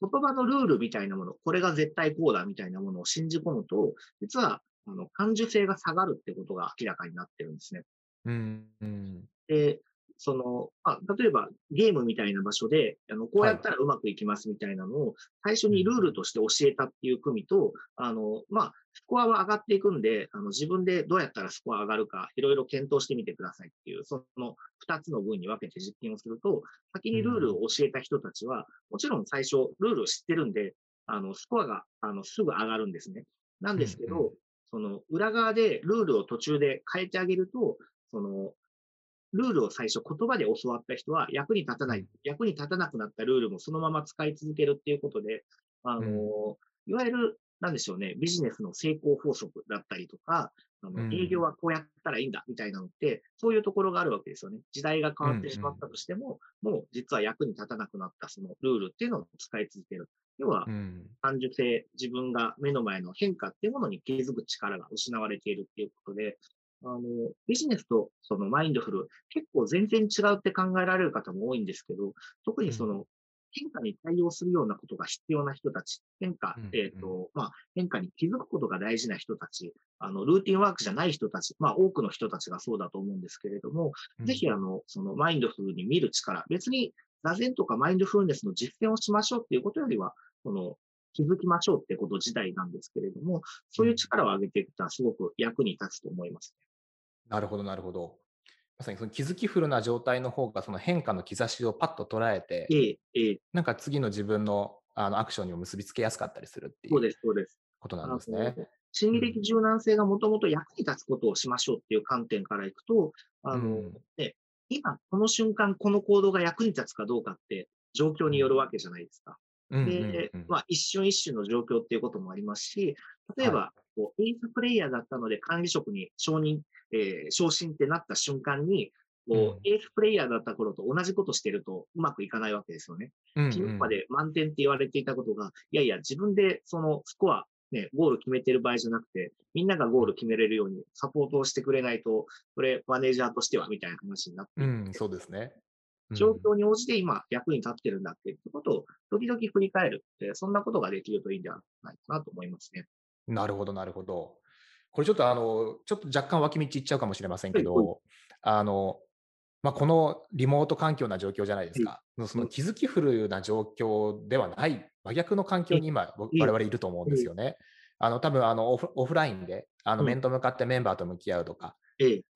Speaker 2: 葉のルールみたいなもの、これが絶対こうだみたいなものを信じ込むと、実は、あの、感受性が下がるってことが明らかになってるんですね。
Speaker 1: うんうん。
Speaker 2: で、その、まあ、例えばゲームみたいな場所で、あの、こうやったらうまくいきますみたいなのを、最初にルールとして教えたっていう組と、あの、まあ、スコアは上がっていくんで、あの、自分でどうやったらスコア上がるか、いろいろ検討してみてくださいっていう、その二つの分に分けて実験をすると、先にルールを教えた人たちは、もちろん最初、ルールを知ってるんで、あの、スコアが、あの、すぐ上がるんですね。なんですけど、その、裏側でルールを途中で変えてあげると、その、ルールを最初言葉で教わった人は役に立たない、
Speaker 1: うん
Speaker 2: 役に立たなくなったルールもそのまま使い続けるっていうことで、あの、
Speaker 1: うん
Speaker 2: いわゆる、なんでしょうね、ビジネスの成功法則だったりとか、あの
Speaker 1: うん
Speaker 2: 営業はこうやったらいいんだみたいなのって、そういうところがあるわけですよね。時代が変わってしまったとしても、もう実は役に立たなくなったそのルールっていうのを使い続ける。要は
Speaker 1: う、ん。
Speaker 2: 感受性、自分が目の前の変化っていうものに気づく力が失われているっていうことで、あの、ビジネスとそのマインドフル、結構全然違うって考えられる方も多いんですけど、特にその、変化に対応するようなことが必要な人たち、変化
Speaker 1: うん、
Speaker 2: えっ、と、まあ、変化に気づくことが大事な人たち、あの、ルーティンワークじゃない人たち、まあ、多くの人たちがそうだと思うんですけれども、ぜひ、あの、そのマインドフルに見る力、別に座禅とかマインドフルネスの実践をしましょうっていうことよりは、その、気づきましょうってこと自体なんですけれども、そういう力を上げていくとはすごく役に立つと思います。
Speaker 1: なるほど、なるほど。さにその気づきフルな状態の方がその変化の兆しをパッと捉えて、
Speaker 2: ええ、ええ、
Speaker 1: なんか次の自分のあのアクションにも結びつけやすかったりするっていう
Speaker 2: そうです、そうです。
Speaker 1: ことなんですね。
Speaker 2: 心理的柔軟性がもともと役に立つことをしましょうっていう観点からいくと、あの、
Speaker 1: うん
Speaker 2: ね、今、この瞬間、この行動が役に立つかどうかって、状況によるわけじゃないですか。で、
Speaker 1: うん
Speaker 2: まあ、一瞬一瞬の状況っていうこともありますし、例えば、こうエースプレイヤーだったので管理職に承認、えー昇進ってなった瞬間に、こう
Speaker 1: うん
Speaker 2: エースプレイヤーだった頃と同じことしてるとうまくいかないわけですよね。
Speaker 1: うんうん
Speaker 2: 昨日まで満点って言われていたことが、いやいや、自分でそのスコア、ね、ゴール決めてる場合じゃなくて、みんながゴール決めれるようにサポートをしてくれないと、これ、マネージャーとしてはみたいな話になって
Speaker 1: うん、そうですね。うん
Speaker 2: 状況に応じて今役に立ってるんだっていうことを時々振り返るそんなことができるといいんではないかなと思いますね。
Speaker 1: なるほど、なるほど。これちょっとあの、ちょっと若干脇道いっちゃうかもしれませんけ
Speaker 2: はいはい
Speaker 1: ど、あの、まあ、このリモート環境な状況じゃないですか。その気づきフルな状況ではない、真逆の環境に今、我々いると思うんですよね。あの、多分あのオフオフラインで、あの
Speaker 2: うん
Speaker 1: 面と向かってメンバーと向き合うとか、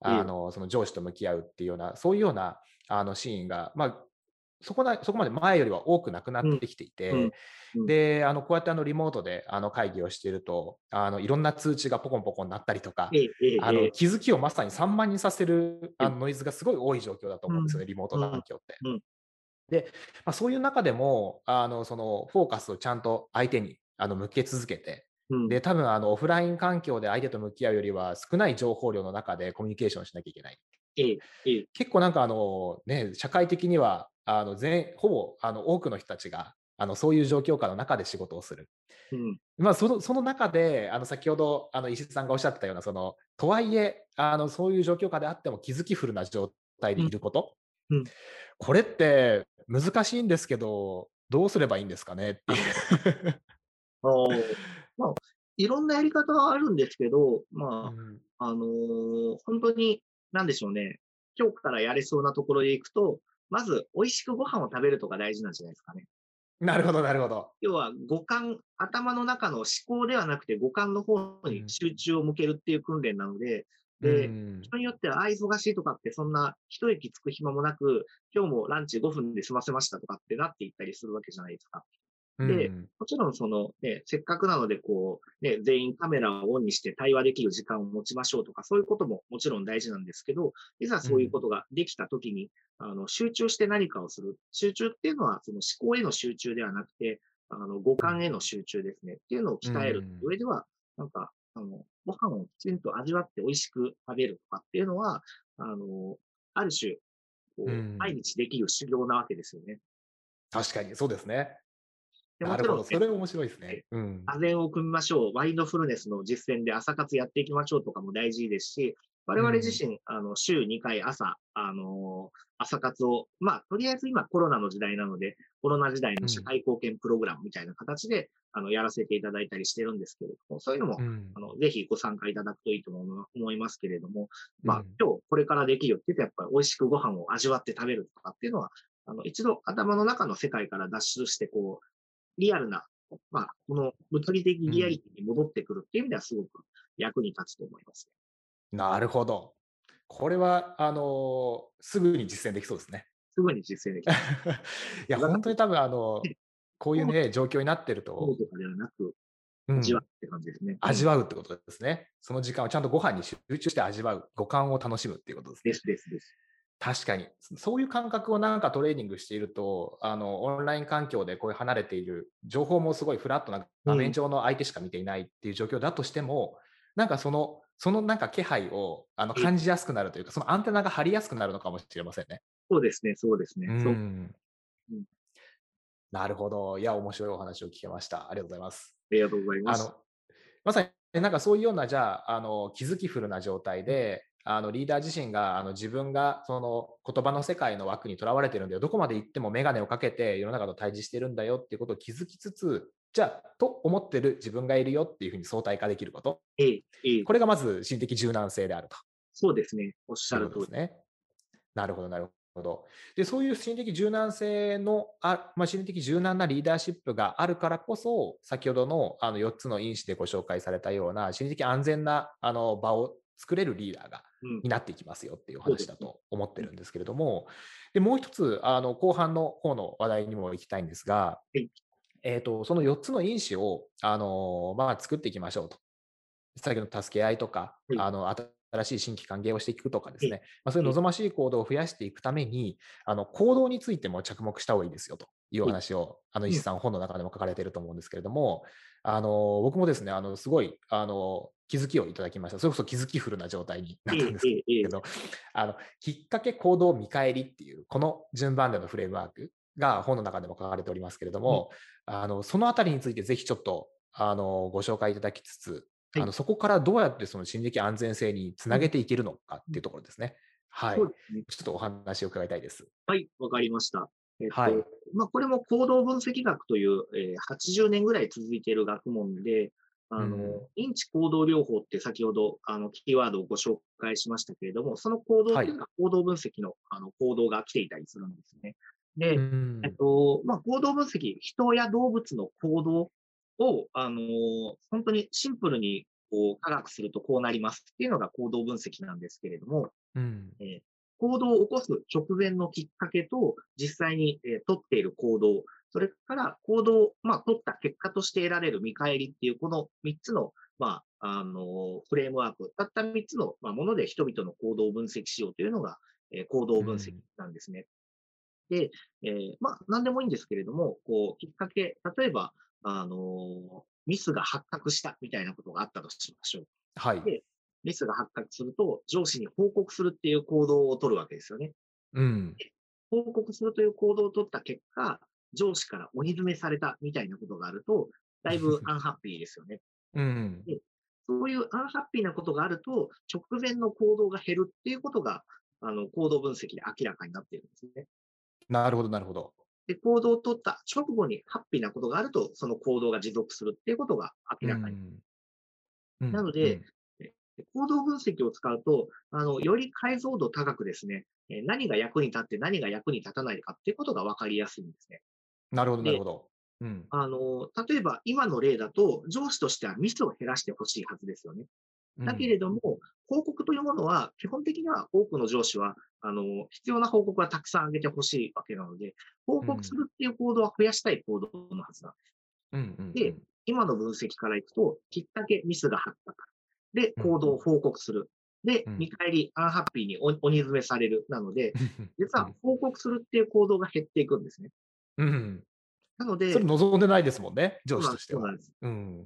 Speaker 1: あのその上司と向き合うっていうような、そういうようなあのシーンが、まあ、そこなそこまで前よりは多くなくなってきていて、
Speaker 2: うんうん
Speaker 1: であのこうやってあのリモートであの会議をしているとあの、いろんな通知がポコンポコンなったりとか、
Speaker 2: ええ、ええ、
Speaker 1: あ
Speaker 2: え。え
Speaker 1: の気づきをまさに散漫にさせるあのノイズがすごい多い状況だと思うんですよね、リモート環境って。
Speaker 2: うん。
Speaker 1: で、まあ、そういう中でもあのそのフォーカスをちゃんと相手にあの向け続けて、
Speaker 2: うん。
Speaker 1: で多分あのオフライン環境で相手と向き合うよりは少ない情報量の中でコミュニケーションしなきゃいけない。
Speaker 2: ええ、ええ、
Speaker 1: 結構なんかあの、ね、社会的にはあの全ほぼあの多くの人たちがあのそういう状況下の中で仕事をする。
Speaker 2: うん、
Speaker 1: まあ、そのその中であの先ほどあの石井さんがおっしゃってたようなそのとはいえあのそういう状況下であっても気づきフルな状態でいること、
Speaker 2: うんうん
Speaker 1: これって難しいんですけどどうすればいいんですかねっていう。
Speaker 2: まあ、いろんなやり方はあるんですけど、ま
Speaker 1: うん
Speaker 2: あ、あのー本当に、なんでしょうね。今日からやれそうなところでいくと、まず、美味しくご飯を食べるとか大事なんじゃないですかね。
Speaker 1: なるほどなるほど。
Speaker 2: 要は五感、頭の中の思考ではなくて五感の方に集中を向けるっていう訓練なので、で
Speaker 1: うん
Speaker 2: 人によっては、あ、忙しいとかって、そんな一息つく暇もなく、今日もランチ5分で済ませましたとかってなっていったりするわけじゃないですか。で
Speaker 1: うん
Speaker 2: もちろん、その、ね、せっかくなので、こう、ね、全員カメラをオンにして対話できる時間を持ちましょうとか、そういうことももちろん大事なんですけど、いざそういうことができたときに、あの、集中して何かをする。集中っていうのは、その思考への集中ではなくて、あの、五感への集中ですね。っていうのを鍛える上では、なんか、あの、ご飯をきちんと味わって美味しく食べるとかっていうのは、あの、ある種、こう
Speaker 1: うん
Speaker 2: 毎日できる修行なわけですよね。
Speaker 1: 確かにそうですね。
Speaker 2: でもちろんね
Speaker 1: それ面白いですね。うん。
Speaker 2: 座禅を組みましょう、マインドフルネスの実践で朝活やっていきましょうとかも大事ですし、我々自身、あの週2回朝、あのー朝活を、まあ、とりあえず今コロナの時代なので、コロナ時代の社会貢献プログラムみたいな形で、あのやらせていただいたりしてるんですけれども、そういうのも、
Speaker 1: うん。
Speaker 2: あのぜひご参加いただくといいと思いますけれども、まあ
Speaker 1: うん、
Speaker 2: 今日これからできるよって言って、やっぱり美味しくご飯を味わって食べるとかっていうのは、あの一度頭の中の世界から脱出して、こう、リアルな、まあ、この物理的リアリティに戻ってくるっていう意味ではすごく役に立つと思います。
Speaker 1: なるほど。これはあのすぐに実践できそうですね。
Speaker 2: すぐに実践できる。
Speaker 1: いや、本当に多分あのこういうね、状況になってると、
Speaker 2: とかではなく、
Speaker 1: うん
Speaker 2: 味わうって感じですね。
Speaker 1: 味わうってことですね。その時間をちゃんとご飯に集中して味わう、五感を楽しむっていうことですね
Speaker 2: で。すですです。
Speaker 1: 確かに、そういう感覚をなんかトレーニングしていると、あのオンライン環境でこういう離れている、情報もすごいフラットな画面上の相手しか見ていないっていう状況だとしても、なんかその、そのなんか気配をあの
Speaker 2: うん
Speaker 1: 感じやすくなるというか、そのアンテナが張りやすくなるのかもしれませんね。
Speaker 2: そうですね、そうですね。そう
Speaker 1: うん
Speaker 2: うん
Speaker 1: なるほど。いや、面白いお話を聞けました。ありがとうございます。
Speaker 2: ありがとうございます。
Speaker 1: あのまさになんかそういうようなじゃああの気づきフルな状態であのリーダー自身があの自分がその言葉の世界の枠にとらわれてるんだよどこまで行っても眼鏡をかけて世の中と対峙してるんだよっていうことを気づきつつじゃあと思ってる自分がいるよっていうふうに相対化できること
Speaker 2: ええ、ええ、
Speaker 1: これがまず心的柔軟性であると。
Speaker 2: そうですね。おっしゃる通り。
Speaker 1: ですね。なるほど、なるほど。で、そういう心理的柔軟性の、あまあ、心理的柔軟なリーダーシップがあるからこそ、先ほどのあの4つの因子でご紹介されたような、心理的安全なあの場を作れるリーダーが
Speaker 2: うん。
Speaker 1: になっていきますよっていう話だと思ってるんですけれども、でもう一つあの後半の方の話題にも行きたいんですが、
Speaker 2: はい。
Speaker 1: えー、とその4つの因子をあの、まあ、作っていきましょうと。先ほどの助け合いとか、
Speaker 2: はい。
Speaker 1: あの新しい新規歓迎をしていくとかですね、
Speaker 2: はい。
Speaker 1: まあ、そういう望ましい行動を増やしていくために、あの行動についても着目した方がいいですよというお話を、あの石井さん、本の中でも書かれていると思うんですけれども、あの僕もですね、あのすごいあの気づきをいただきました。それこそ気づきフルな状態になったんですけど、あのきっかけ、行動、見返りっていう、この順番でのフレームワークが本の中でも書かれておりますけれども、あのそのあたりについてぜひちょっとあのご紹介いただきつつ、
Speaker 2: はい
Speaker 1: あのそこからどうやってその心理的安全性につなげていけるのかっていうところですね。はい。
Speaker 2: ね。
Speaker 1: ちょっとお話を伺いたいです。
Speaker 2: はい、わかりました。えっと
Speaker 1: はい
Speaker 2: まあ、これも行動分析学という、えー80年ぐらい続いている学問で、あの、
Speaker 1: うん。
Speaker 2: 認知行動療法って先ほど、あの、キーワードをご紹介しましたけれども、その行動というのは行動分析の、あの、行動が来ていたりするんですね。で、
Speaker 1: うん。
Speaker 2: えっと、まあ、行動分析、人や動物の行動を、あの本当にシンプルに、こう、科学するとこうなりますっていうのが行動分析なんですけれども、
Speaker 1: うん。
Speaker 2: 行動を起こす直前のきっかけと、実際に、えー取っている行動、それから行動を、まあ、取った結果として得られる見返りっていう、この3つの、まあ、あのフレームワーク、たった3つの、まあ、もので人々の行動を分析しようというのが、えー行動分析なんですね。で、えーまあ、なんでもいいんですけれども、こう、きっかけ、例えば、あのミスが発覚したみたいなことがあったとしましょう。
Speaker 1: はい。
Speaker 2: でミスが発覚すると、上司に報告するっていう行動を取るわけですよね。
Speaker 1: うん。
Speaker 2: 報告するという行動を取った結果、上司から鬼詰めされたみたいなことがあると、だいぶ アンハッピーですよね。
Speaker 1: うん。
Speaker 2: そういうアンハッピーなことがあると、直前の行動が減るっていうことが、あの、行動分析で明らかになっているんですね。
Speaker 1: なるほど、なるほど。
Speaker 2: で、行動を取った直後にハッピーなことがあると、その行動が持続するっていうことが明らかに。
Speaker 1: うん
Speaker 2: なので、で行動分析を使うと、あの、より解像度高くですね、えー何が役に立って何が役に立たないかっていうことが分かりやすいんですね。
Speaker 1: なるほど、
Speaker 2: で
Speaker 1: なるほど。うん。
Speaker 2: あの、例えば今の例だと、上司としてはミスを減らしてほしいはずですよね。だけれども、報告というものは、基本的には多くの上司は、あの、必要な報告はたくさん上げてほしいわけなので、報告するっていう行動は増やしたい行動のはずなんです。
Speaker 1: うん、うんうん。
Speaker 2: で今の分析からいくと、きっかけミスが発覚。で、
Speaker 1: うん
Speaker 2: 行動を報告する。で
Speaker 1: う、ん
Speaker 2: 見返り、アンハッピーに鬼鬼詰めされる。なので、
Speaker 1: うん、
Speaker 2: 実は報告するっていう行動が減っていくんですね。
Speaker 1: うん。
Speaker 2: なので、
Speaker 1: それ望んでないですもんね、上司としては
Speaker 2: そうなん。です。
Speaker 1: うん。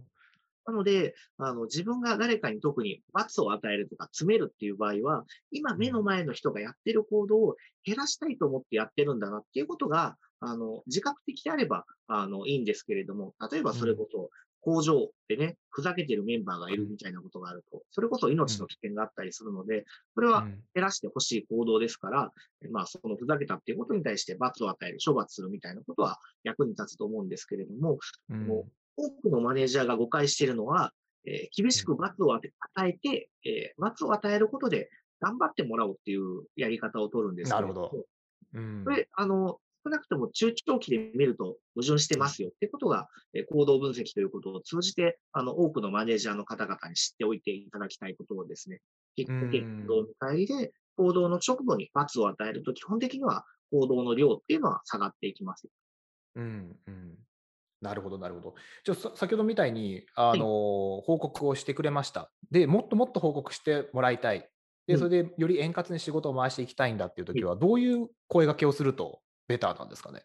Speaker 2: なので、あの、自分が誰かに特に罰を与えるとか詰めるっていう場合は、今目の前の人がやってる行動を減らしたいと思ってやってるんだなっていうことが、あの、自覚的であれば、あの、いいんですけれども、例えばそれこそ、工場でね、ふざけてるメンバーがいるみたいなことがあると、それこそ命の危険があったりするので、それは
Speaker 1: うん。
Speaker 2: 減らしてほしい行動ですから、まあ、そのふざけたっていうことに対して罰を与える、処罰するみたいなことは役に立つと思うんですけれども、
Speaker 1: うん。
Speaker 2: も多くのマネージャーが誤解しているのは、えー厳しく罰を与えて、えー罰を与えることで頑張ってもらおうっていうやり方を取るんですけれも。
Speaker 1: なるほど。うん。
Speaker 2: これ、あの、少なくとも中長期で見ると矛盾してますよってことが、えー行動分析ということを通じて、あの、多くのマネージャーの方々に知っておいていただきたいことをですね、きっかけ、
Speaker 1: うん
Speaker 2: 行動の帰りで、行動の直後に罰を与えると、基本的には行動の量っていうのは下がっていきます。
Speaker 1: うんうんなるほど、なるほど。じゃ先ほどみたいに、あの報告をしてくれました。で、もっともっと報告してもらいたい。で、
Speaker 2: うん
Speaker 1: それでより円滑に仕事を回していきたいんだっていうときは、どういう声掛けをするとベターなんですかね。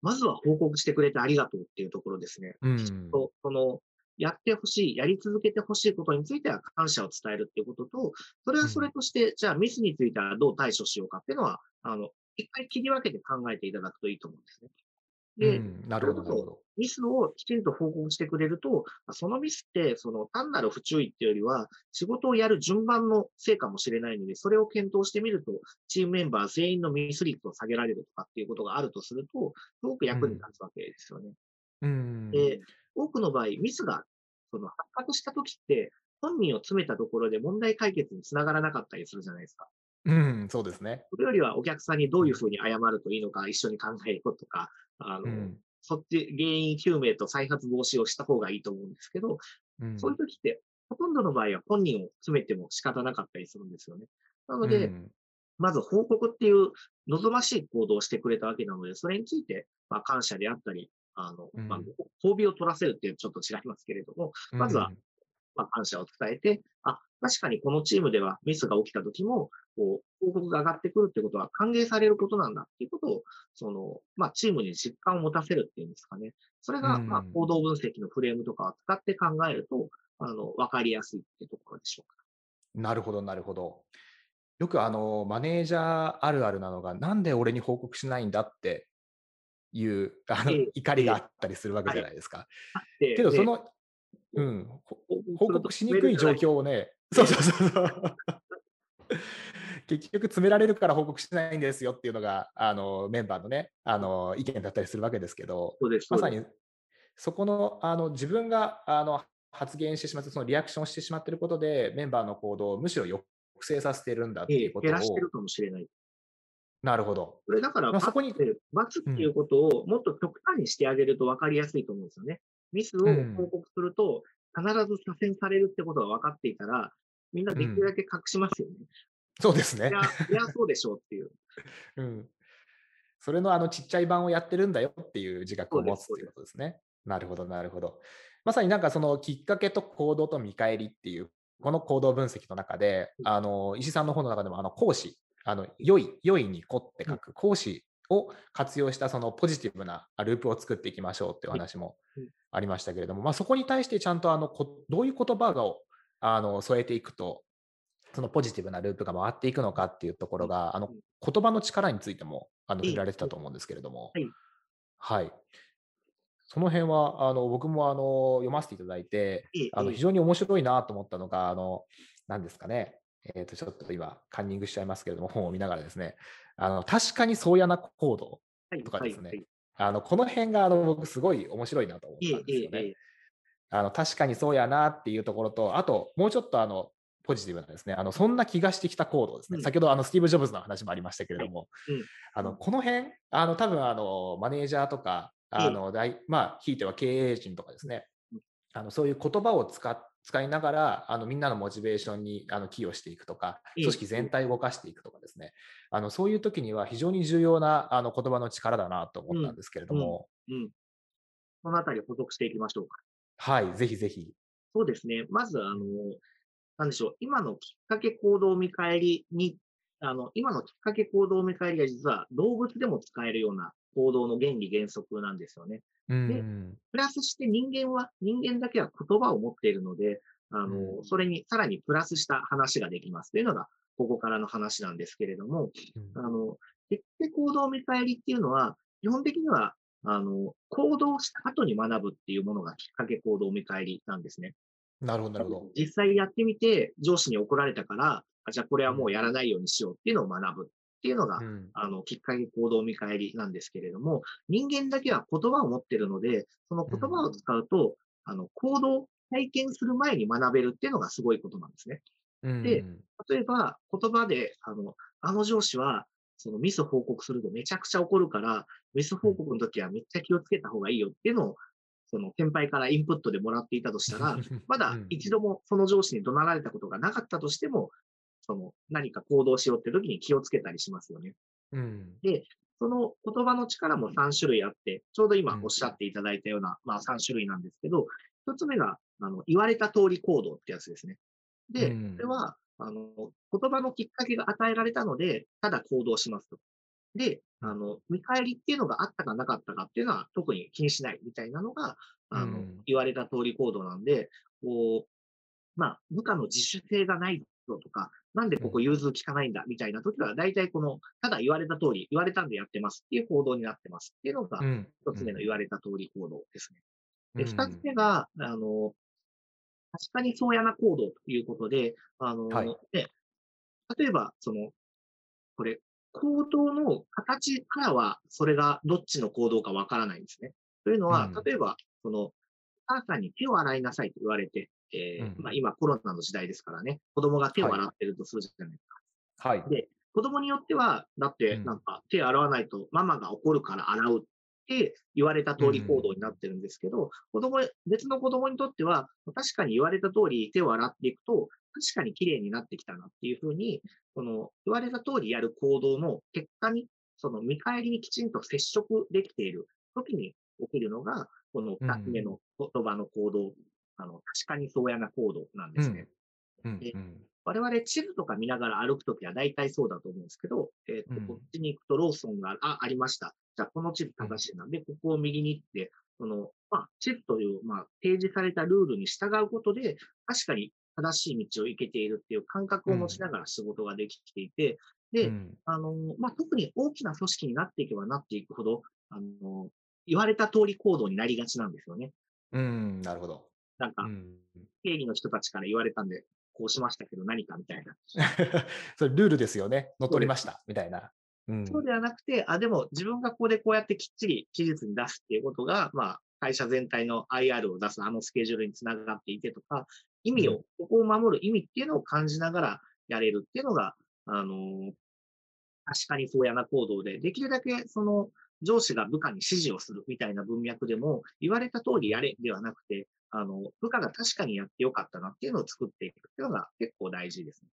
Speaker 2: まずは報告してくれてありがとうっていうところですね。
Speaker 1: うん。
Speaker 2: と、その、やってほしい、やり続けてほしいことについては感謝を伝えるっていうことと、それはそれとして、じゃあミスについてはどう対処しようかっていうのは、あの、一回切り分けて考えていただくといいと思うんですね。で、
Speaker 1: うん、なるほど。
Speaker 2: ミスをきちんと報告してくれると、そのミスって、その単なる不注意っていうよりは、仕事をやる順番のせいかもしれないので、それを検討してみると、チームメンバー全員のミス率を下げられるとかっていうことがあるとすると、すごく役に立つわけですよね。
Speaker 1: うん。
Speaker 2: で、多くの場合、ミスがその発覚したときって、本人を詰めたところで問題解決につながらなかったりするじゃないですか。
Speaker 1: うん、そうですね。
Speaker 2: それよりはお客さんにどういうふうに謝るといいのか一緒に考えようとか、あの、
Speaker 1: うん。
Speaker 2: そっち原因究明と再発防止をした方がいいと思うんですけど、
Speaker 1: うん
Speaker 2: そういう時ってほとんどの場合は本人を詰めても仕方なかったりするんですよね。なので、
Speaker 1: うん
Speaker 2: まず報告っていう望ましい行動をしてくれたわけなので、それについて、まあ、感謝であったり、あの、まあ
Speaker 1: うん、
Speaker 2: 褒美を取らせるっていうちょっと違いますけれども、まずは
Speaker 1: うん
Speaker 2: まあ、感謝を伝えて、あ、確かにこのチームではミスが起きた時も、こう、報告が上がってくるってことは歓迎されることなんだっていうことを、その、まあ、チームに実感を持たせるっていうんですかね。それが、
Speaker 1: うん
Speaker 2: まあ、行動分析のフレームとかを使って考えると、あの、わかりやすいっていうところでしょうか。
Speaker 1: なるほど、なるほど。よくあのマネージャーあるあるなのが、なんで俺に報告しないんだっていうあの
Speaker 2: ええ
Speaker 1: 怒りがあったりすするわけじゃないですか。
Speaker 2: で
Speaker 1: けど、そ
Speaker 2: で
Speaker 1: の、うん、ほ報
Speaker 2: 告
Speaker 1: しにくい状況をね、そうそうそうそう。結局、詰められるから報告しないんですよっていうのがあのメンバーのねあの意見だったりするわけですけど。まさにそこのあの自分があの発言してしまって、そのリアクションしてしまっていることで、メンバーの行動をむしろ抑制させているんだって
Speaker 2: ええ
Speaker 1: いうことを、
Speaker 2: 減らしてるかもしれない。
Speaker 1: なるほど。
Speaker 2: これだから、
Speaker 1: まあそこに
Speaker 2: 罰っていうことをもっと極端にしてあげると分かりやすいと思うんですよね。ミスを
Speaker 1: うん
Speaker 2: 報告すると、必ず左遷されるってことが分かっていたら、みんなできるだけ隠しますよね。
Speaker 1: そうですね
Speaker 2: いや、。いや、そうでしょうっていう。
Speaker 1: うん。それのあのちっちゃい版をやってるんだよっていう自覚を持つ
Speaker 2: そうです
Speaker 1: っていうことですね。なるほど、なるほど。まさになんかそのきっかけと行動と見返りっていう、この行動分析の中で、あの石井さんの方の中でもあの講師、あの良い、良いにこって書く講師を活用したそのポジティブなループを作っていきましょうっていう話も
Speaker 2: うん。
Speaker 1: ありましたけれども、まあ、そこに対してちゃんとあのこどういう言葉をあの添えていくと、そのポジティブなループが回っていくのかっていうところが、あの言葉の力についてもあの
Speaker 2: いい
Speaker 1: 触れられてたと思うんですけれども、
Speaker 2: はい。
Speaker 1: はい。その辺はあの僕もあの読ませていただいて、
Speaker 2: ええ
Speaker 1: あの
Speaker 2: ええ。
Speaker 1: 非常に面白いなと思ったのが、あの何ですかね、えー、とちょっと今、カンニングしちゃいますけれども、本を見ながらですね、あの確かにそうやな行動
Speaker 2: はい
Speaker 1: とかですね。
Speaker 2: はいはい。
Speaker 1: あのこの辺があの僕、すごい面白いなと思っ
Speaker 2: ええ
Speaker 1: たんですよね。
Speaker 2: えええ
Speaker 1: あの確かにそうやなっていうところと、あともうちょっとあのポジティブなですね、あのそんな気がしてきた行動ですね。
Speaker 2: うん。
Speaker 1: 先ほどあのスティーブ・ジョブズの話もありましたけれども、
Speaker 2: いうん。
Speaker 1: あのこの辺、あの多分あのマネージャーとか、あの大まあ、ひいては経営陣とかですね。
Speaker 2: うん、
Speaker 1: あのそういう言葉を使っ使いながらあのみんなのモチベーションにあの寄与していくとか、
Speaker 2: ええ
Speaker 1: 組織全体を動かしていくとかですね、あのそういう時には非常に重要なあの言葉の力だなと思ったんですけれども、
Speaker 2: うん。このあたり補足していきましょうか。
Speaker 1: はい、ぜひぜひ。
Speaker 2: そうですね。まず、あの、なんでしょう。今のきっかけ行動見返りに、あの、今のきっかけ行動見返りが実は動物でも使えるような行動の原理原則なんですよね。
Speaker 1: うん
Speaker 2: プラスして人間は、人間だけは言葉を持っているので、あの、
Speaker 1: うん
Speaker 2: それにさらにプラスした話ができますというのが、ここからの話なんですけれども、
Speaker 1: うん
Speaker 2: あの、決定行動見返りっていうのは、基本的には、あの、行動した後に学ぶっていうものがきっかけ行動見返りなんですね。
Speaker 1: なるほど、なるほど。
Speaker 2: 実際やってみて、上司に怒られたから、あじゃあこれはもうやらないようにしようっていうのを学ぶっていうのが、
Speaker 1: うん。
Speaker 2: あの、きっかけ行動見返りなんですけれども、人間だけは言葉を持ってるので、その言葉を使うと、あの、行動、体験する前に学べるっていうのがすごいことなんですね。
Speaker 1: うん
Speaker 2: で例えば、言葉で、あの、あの上司は、そのミス報告するとめちゃくちゃ怒るから、ミス報告の時はめっちゃ気をつけた方がいいよっていうのを、その先輩からインプットでもらっていたとしたら、まだ
Speaker 1: うん
Speaker 2: 一度もその上司に怒鳴られたことがなかったとしても、その何か行動しようって時に気をつけたりしますよね。
Speaker 1: うん
Speaker 2: その言葉の力も3種類あって、ちょうど今
Speaker 1: うん
Speaker 2: おっしゃっていただいたような、まあ3種類なんですけど、1つ目が、あの、言われた通り行動ってやつですね。で、
Speaker 1: うん
Speaker 2: これは、あの、言葉のきっかけが与えられたので、ただ行動しますと。で、あの、見返りっていうのがあったかなかったかっていうのは特に気にしないみたいなのが、あの、
Speaker 1: うん
Speaker 2: 言われた通り行動なんで、こう、まあ、部下の自主性がないぞとか、なんでここ融通聞かないんだみたいな時は、大体この、ただ言われた通り、言われたんでやってますっていう行動になってますっていうのが
Speaker 1: う、ん。
Speaker 2: 一つ目の言われた通り行動ですね。で、
Speaker 1: うん。
Speaker 2: 二つ目が、あの、確かにそうやな行動ということで、あの、
Speaker 1: はい。
Speaker 2: ね、例えば、その、これ、行動の形からは、それがどっちの行動かわからないんですね。というのは、
Speaker 1: うん。
Speaker 2: 例えば、その、お母さんに手を洗いなさいと言われて、えー
Speaker 1: うん
Speaker 2: まあ、今コロナの時代ですからね、子供が手を洗ってるとするじゃないですか。
Speaker 1: はい。
Speaker 2: で、子供によっては、だって
Speaker 1: うん
Speaker 2: なんか手洗わないとママが怒るから洗うっって言われた通り行動になってるんですけど、子供、別の子供にとっては、確かに言われた通り手を洗っていくと、確かに綺麗になってきたなっていうふうに、その言われた通りやる行動の結果に、その見返りにきちんと接触できている時に起きるのが、この二つ目の言葉の行動、あの、確かにそうやな行動なんですね。
Speaker 1: うん
Speaker 2: で我々地図とか見ながら歩くときは大体そうだと思うんですけど、えっ、と、
Speaker 1: うん
Speaker 2: こっちに行くとローソンが、あ、ありました。じゃあこの地図正しいな。で、ここを右に行って、その、まあ、地図という、まあ、提示されたルールに従うことで、確かに正しい道を行けているっていう感覚を持ちながら仕事ができていて、で、
Speaker 1: うん
Speaker 2: あの、まあ、特に大きな組織になっていけばなっていくほど、あの、言われた通り行動になりがちなんですよね。
Speaker 1: うん、なるほど。
Speaker 2: なんか
Speaker 1: う、ん
Speaker 2: 経理の人たちから言われたんで、こうしましたけど何かみたいな。
Speaker 1: それルールですよね。乗っ取りました。みたいな。うん
Speaker 2: そうではなくて、あ、でも自分がここでこうやってきっちり期日に出すっていうことが、まあ、会社全体の IR を出すあのスケジュールにつながっていてとか、意味
Speaker 1: う
Speaker 2: を、ここを守る意味っていうのを感じながらやれるっていうのが、あのー確かにそうやな行動で、できるだけその上司が部下に指示をするみたいな文脈でも、言われた通りやれではなくて、あの、部下が確かにやってよかったなっていうのを作っていくっていうのが結構大事ですね。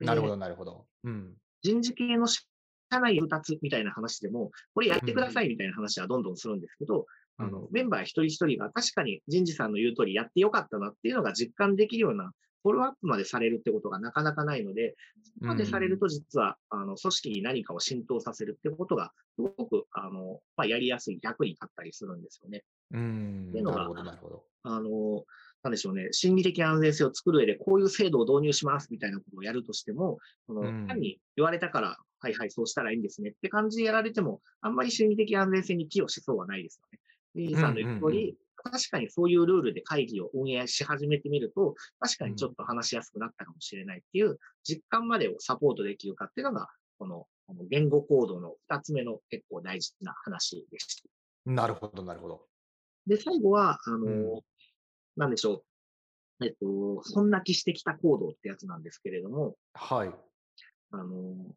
Speaker 2: で
Speaker 1: なるほど、なるほど。うん。
Speaker 2: 人事系の社内部達みたいな話でも、これやってくださいみたいな話はどんどんするんですけど、あの、メンバー一人一人が確かに人事さんの言う通りやってよかったなっていうのが実感できるようなフォローアップまでされるってことがなかなかないので、そこまでされると実は、あの、組織に何かを浸透させるってことが、すごく、あの、まあ、やりやすい、役に立ったりするんですよね。
Speaker 1: うん。
Speaker 2: っていうのが
Speaker 1: な。
Speaker 2: あの、なんでしょうね、心理的安全性を作る上で、こういう制度を導入しますみたいなことをやるとしても、その
Speaker 1: うん
Speaker 2: 単に言われたから、はいはい、そうしたらいいんですねって感じでやられても、あんまり心理的安全性に寄与しそうはないですよね。リリーさんの言う通り、確かにそういうルールで会議を運営し始めてみると、確かにちょっと話しやすくなったかもしれないっていう実感までをサポートできるかっていうのが、この言語行動の二つ目の結構大事な話でした。
Speaker 1: なるほど、なるほど。
Speaker 2: で、最後は、あの、
Speaker 1: うん
Speaker 2: なんでしょう。えっと、損なきしてきた行動ってやつなんですけれども、
Speaker 1: はい。
Speaker 2: あの、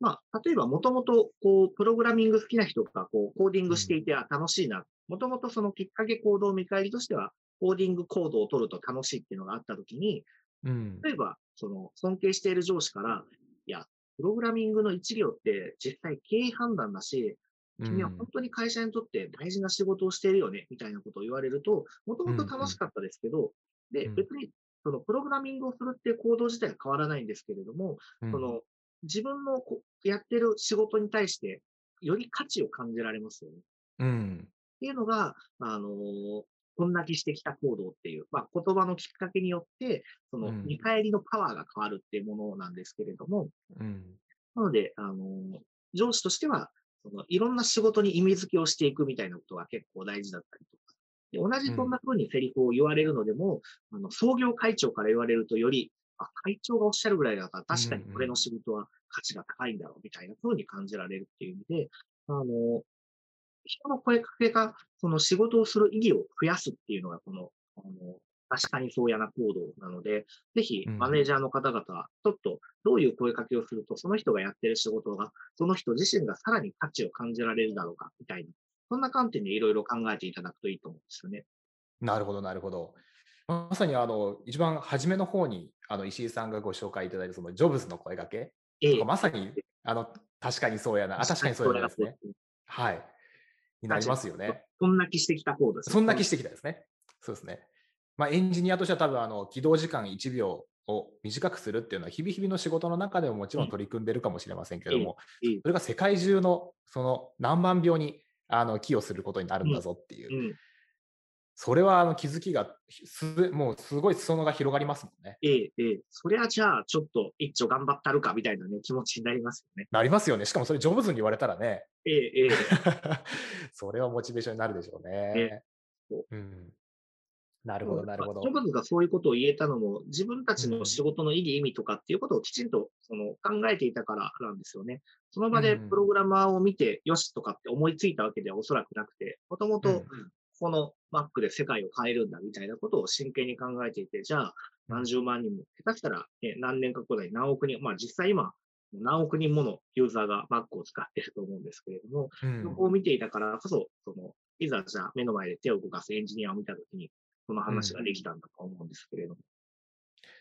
Speaker 2: まあ、例えばもともと、こう、プログラミング好きな人が、こう、コーディングしていて、あ、楽しいな。もともとそのきっかけ行動見返りとしては、コーディング行動を取ると楽しいっていうのがあったときに、
Speaker 1: うん。
Speaker 2: 例えば、その、尊敬している上司から、いや、プログラミングの一行って実際経営判断だし、君は本当に会社にとって大事な仕事をしているよね、みたいなことを言われると、もともと楽しかったですけど、で、
Speaker 1: うん。
Speaker 2: 別に、その、プログラミングをするっていう行動自体は変わらないんですけれども、
Speaker 1: うん。
Speaker 2: その、自分のこやってる仕事に対して、より価値を感じられますよね。っ
Speaker 1: うん。
Speaker 2: ていうのが、あのーこんなきしてきた行動っていう、まあ、言葉のきっかけによって、その
Speaker 1: うん
Speaker 2: 見返りのパワーが変わるっていうものなんですけれども、
Speaker 1: うん。
Speaker 2: なので、あのー上司としては、そのいろんな仕事に意味付けをしていくみたいなことが結構大事だったりとか。で同じそんな風にセリフを言われるのでも、あの創業会長から言われるとより、あ、会長がおっしゃるぐらいだから確かにこれの仕事は価値が高いんだろうみたいな風に感じられるっていう意味で、あの、人の声かけが、その仕事をする意義を増やすっていうのが、この、あの、確かにそうやな行動なので、ぜひ
Speaker 1: うん
Speaker 2: マネージャーの方々は、ちょっとどういう声かけをすると、その人がやってる仕事が、その人自身がさらに価値を感じられるだろうか、みたいな、そんな観点でいろいろ考えていただくといいと思うんですよね。
Speaker 1: なるほど、なるほど。まさにあの一番初めの方にあの石井さんがご紹介いただいたそのジョブズの声掛け
Speaker 2: え
Speaker 1: とかまさにあの確かにそうやな、あ確かにそうやなですね。はい。になりますよね。
Speaker 2: そんな気してきた行動ですね。
Speaker 1: そんな気してきたですね。そうですね。まあ、エンジニアとしては多分あの起動時間1秒を短くするっていうのは日々日々の仕事の中でももちろん取り組んでるかもしれませんけども、
Speaker 2: ええ
Speaker 1: それが世界中のその何万秒にあの寄与することになるんだぞっていう、
Speaker 2: うん。
Speaker 1: それはあの気づきがすもうすごい裾野が広がりますもんね。
Speaker 2: ええ、ええ。そりゃじゃあ、ちょっと一丁頑張ったるか、みたいなね、気持ちになりますよね。
Speaker 1: なりますよね。しかもそれジョブズに言われたらね、
Speaker 2: ええ、ええ。
Speaker 1: それはモチベーションになるでしょうね
Speaker 2: ね。そ
Speaker 1: うん、なるほど、なるほど
Speaker 2: ジョ。ブズがそういうことを言えたのも、自分たちの仕事の意義、意味とかっていうことをきちんとその考えていたからなんですよね。その場で
Speaker 1: うん
Speaker 2: プログラマーを見て、よしとかって思いついたわけではおそらくなくて、もともと
Speaker 1: うん
Speaker 2: この Mac で世界を変えるんだみたいなことを真剣に考えていて、じゃあ何十万人も、下手したら、ね、何年か後に何億人、まあ実際今、何億人ものユーザーが Mac を使っていると思うんですけれども、
Speaker 1: うん
Speaker 2: そこを見ていたからこそ、その、いざじゃあ目の前で手を動かすエンジニアを見たときに、その話ができたんだと思うんですけれども。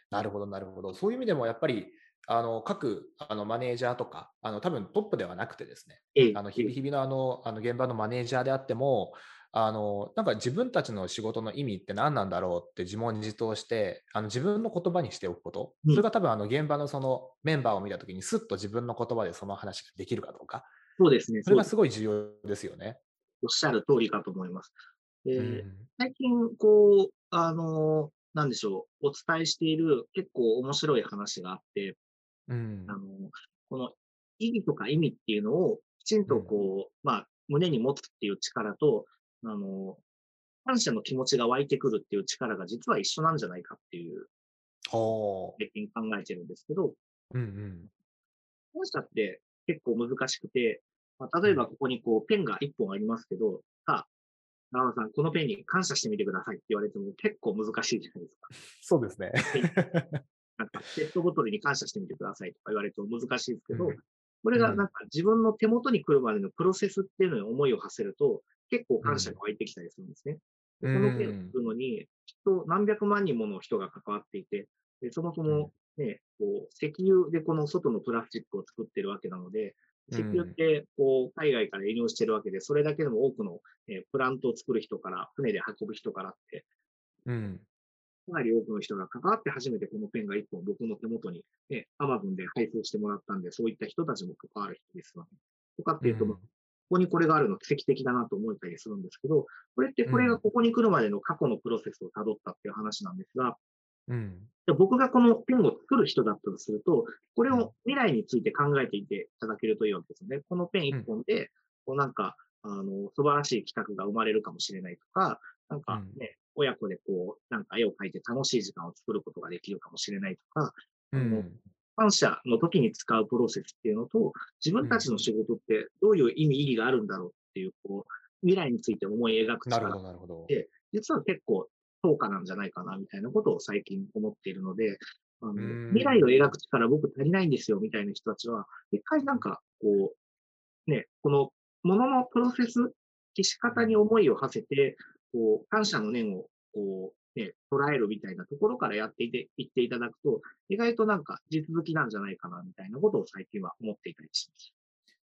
Speaker 1: なるほど、なるほど。そういう意味でもやっぱり、あの各あのマネージャーとか、あの多分トップではなくてですね、
Speaker 2: ええ
Speaker 1: あの日々日々のあのあの現場のマネージャーであっても、あのなんか自分たちの仕事の意味って何なんだろうって自問自答して、あの自分の言葉にしておくこと、
Speaker 2: うん。
Speaker 1: それが多分あの現場のそのメンバーを見たときに、すっと自分の言葉でその話ができるかどうか、
Speaker 2: そうですね。
Speaker 1: それがす。ごい重要ですよね。
Speaker 2: おっしゃる通りかと思います。で
Speaker 1: うん。
Speaker 2: 最近、こう、あの、なんでしょう、お伝えしている結構面白い話があって、
Speaker 1: うん
Speaker 2: あの、この意義とか意味っていうのをきちんとこう、まあ、胸に持つっていう力と、あの、感謝の気持ちが湧いてくるっていう力が実は一緒なんじゃないかっていう、
Speaker 1: ほ
Speaker 2: 最近考えてるんですけど、
Speaker 1: う。うんうん
Speaker 2: 感謝って結構難しくて、まあ、例えばここにこうペンが1本ありますけど、さあ、長野さん、このペンに感謝してみてくださいって言われても結構難しいじゃないですか。
Speaker 1: そうですね。
Speaker 2: なんか、ペットボトルに感謝してみてくださいとか言われても難しいですけど、
Speaker 1: うん
Speaker 2: これがなんか自分の手元に来るまでのプロセスっていうのに思いを馳せると、結構感謝が湧いてきたりするんですね。でこのペンを作るのに、きっと何百万人もの人が関わっていて、でそもそもね、こう、石油でこの外のプラスチックを作ってるわけなので、石油って、こう、海外から輸入してるわけで、それだけでも多くの、えープラントを作る人から、船で運ぶ人からって、
Speaker 1: うん。
Speaker 2: かなり多くの人が関わって初めてこのペンが一本僕の手元に、ね、アマゾンで配送してもらったんで、そういった人たちも関わる人ですよね。とかっていうと、
Speaker 1: うん
Speaker 2: ここにこれがあるの奇跡的だなと思ったりするんですけど、これってこれがここに来るまでの過去のプロセスを辿ったっていう話なんですが、
Speaker 1: うん。
Speaker 2: で僕がこのペンを作る人だったとすると、これを未来について考えていていただけるといいわけですよね。このペン一本で、こうなんか、あの、素晴らしい企画が生まれるかもしれないとか、なんかね、親子でこう、なんか絵を描いて楽しい時間を作ることができるかもしれないとか、
Speaker 1: うん
Speaker 2: 感謝の時に使うプロセスっていうのと、自分たちの仕事ってどういう意味、意義があるんだろうっていう、こう、未来について思い描く力
Speaker 1: ど、なるほど。
Speaker 2: で実は結構評価なんじゃないかなみたいなことを最近思っているので、あの
Speaker 1: うん
Speaker 2: 未来を描く力僕足りないんですよみたいな人たちは、一回なんかこう、ね、このもののプロセス、消し方に思いを馳せて、こう、感謝の念をこう、ね、捉えるみたいなところからやっていて、いっていただくと、意外となんか実続きなんじゃないかなみたいなことを最近は思っていたりします。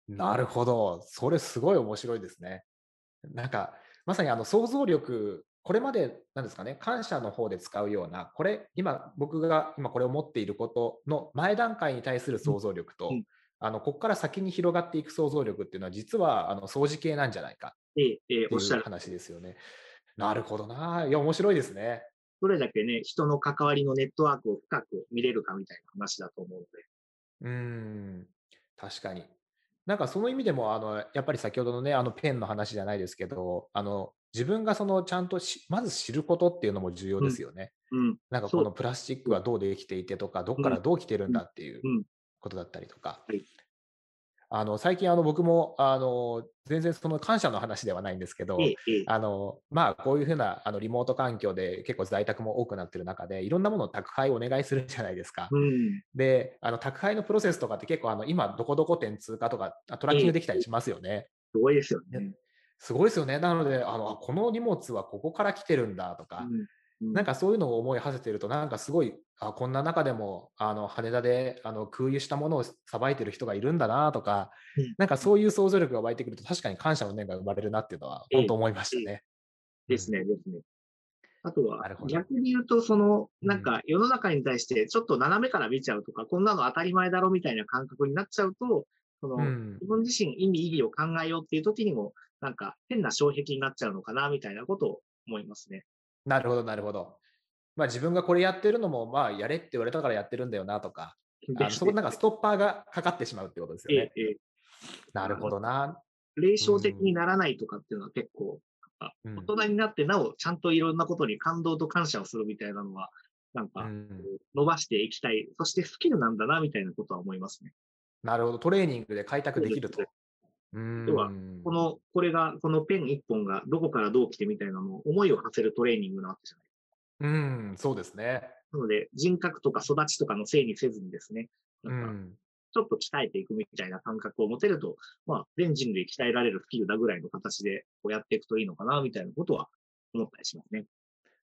Speaker 1: なるほど。それすごい面白いですね。なんか、まさにあの想像力、これまで、なんですかね、感謝の方で使うような、これ、今、僕が今これを持っていることの前段階に対する想像力と、
Speaker 2: うん
Speaker 1: あのここから先に広がっていく想像力っていうのは、実はあの相似系なんじゃないかって
Speaker 2: おっしゃる。
Speaker 1: いう話ですよね。なるほどな。いや、面白いですね。
Speaker 2: どれだけね、人の関わりのネットワークを深く見れるかみたいな話だと思うので。
Speaker 1: うーん、確かに。なんかその意味でも、あのやっぱり先ほどのね、あのペンの話じゃないですけど、あの自分がそのちゃんとしまず知ることっていうのも重要ですよね。
Speaker 2: うん。
Speaker 1: なんか
Speaker 2: そう
Speaker 1: このプラスチックはどうできていてとか、どっからどう来てるんだっていう
Speaker 2: うん。
Speaker 1: ことだったりとか
Speaker 2: はい。
Speaker 1: あの最近あの僕もあの全然その感謝の話ではないんですけど。あのまあこういうふうなあのリモート環境で結構在宅も多くなってる中でいろんなものを宅配お願いするじゃないですか。
Speaker 2: うん。
Speaker 1: で、あの宅配のプロセスとかって結構あの今どこどこ店通過とかあトラッキングできたりしますよね。
Speaker 2: すごいですよね。
Speaker 1: すごいですよね。なので、あのあこの荷物はここから来てるんだとか、
Speaker 2: うん
Speaker 1: なんかそういうのを思い馳せてると、なんかすごい、あこんな中でもあの羽田であの空輸したものをさばいてる人がいるんだなとか、
Speaker 2: うん。
Speaker 1: なんかそういう想像力が湧いてくると、確かに感謝の念が生まれるなっていうのは、
Speaker 2: ええ
Speaker 1: 本当思いましたね。
Speaker 2: ですね、ですね。あとは逆に言うと、その、
Speaker 1: うん
Speaker 2: なんか世の中に対してちょっと斜めから見ちゃうとか、こんなの当たり前だろみたいな感覚になっちゃうと、その、
Speaker 1: うん。
Speaker 2: 自分自身意味、意義を考えようっていう時にも、なんか変な障壁になっちゃうのかな、みたいなことを思いますね。
Speaker 1: なるほど、なるほど。まあ、自分がこれやってるのも、まあ、やれって言われたからやってるんだよなとか、あのそこでなんかストッパーがかかってしまうってことですよね。
Speaker 2: ええええ
Speaker 1: なるほどな。
Speaker 2: 霊障的にならないとかっていうのは結構、あ
Speaker 1: うん
Speaker 2: 大人になってなおちゃんといろんなことに感動と感謝をするみたいなのは、なんか、
Speaker 1: うん
Speaker 2: 伸ばしていきたい。そしてスキルなんだな、みたいなことは思いますね。
Speaker 1: なるほど、トレーニングで開拓できると
Speaker 2: 要はこの、これが、このペン一本がどこからどう来てみたいなのを思いを馳せるトレーニングなわけじゃない。
Speaker 1: うん、そうですね。
Speaker 2: なので、人格とか育ちとかのせいにせずにですね、
Speaker 1: う
Speaker 2: なんか
Speaker 1: ん、
Speaker 2: ちょっと鍛えていくみたいな感覚を持てると、まあ、全人類鍛えられるスキルだぐらいの形でこうやっていくといいのかな、みたいなことは思ったりしますね。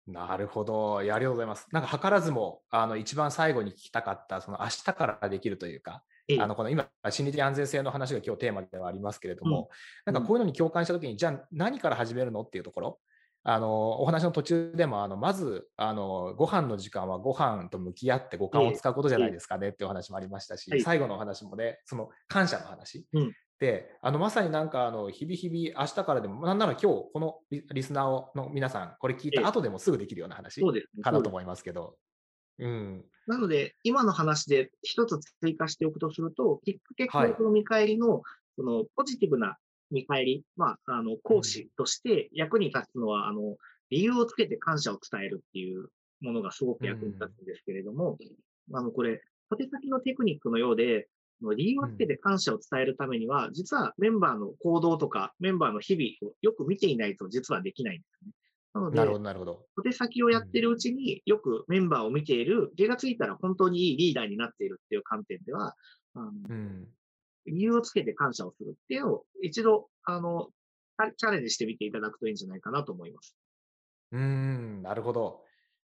Speaker 1: なるほど。いやありがとうございます。なんか図らずも、あの一番最後に聞きたかった、その明日からできるというか、ええ、あのこの今、心理的安全性の話が今日テーマではありますけれども、うん、なんかこういうのに共感したときに、じゃあ何から始めるのっていうところ、あのお話の途中でもあのまずあのご飯の時間はご飯と向き合って五感を使うことじゃないですかねっていうお話もありましたし、最後のお話もねその感謝の話、うん、であのまさになんかあの日々日々明日からでもなんなら今日このリスナーの皆さんこれ聞いた後でもすぐできるような話かなと思いますけど。
Speaker 2: うん、なので、今の話で一つ追加しておくとすると、きっかけ教育の見返りの、はい、そのポジティブな見返り、まあ、あの、講師として役に立つのは、あの、理由をつけて感謝を伝えるっていうものがすごく役に立つんですけれども、うん、あの、これ、小手先のテクニックのようで、理由をつけて感謝を伝えるためには、実はメンバーの行動とか、メンバーの日々をよく見ていないと実はできないんですね。なので、なるほど、なるほど。小手先をやってるうちによくメンバーを見ている、気がついたら本当にいいリーダーになっているっていう観点では、あのうん、理由をつけて感謝をするっていうのを一度、あの、チャレンジしてみていただくといいんじゃないかなと思います。
Speaker 1: うん、なるほど。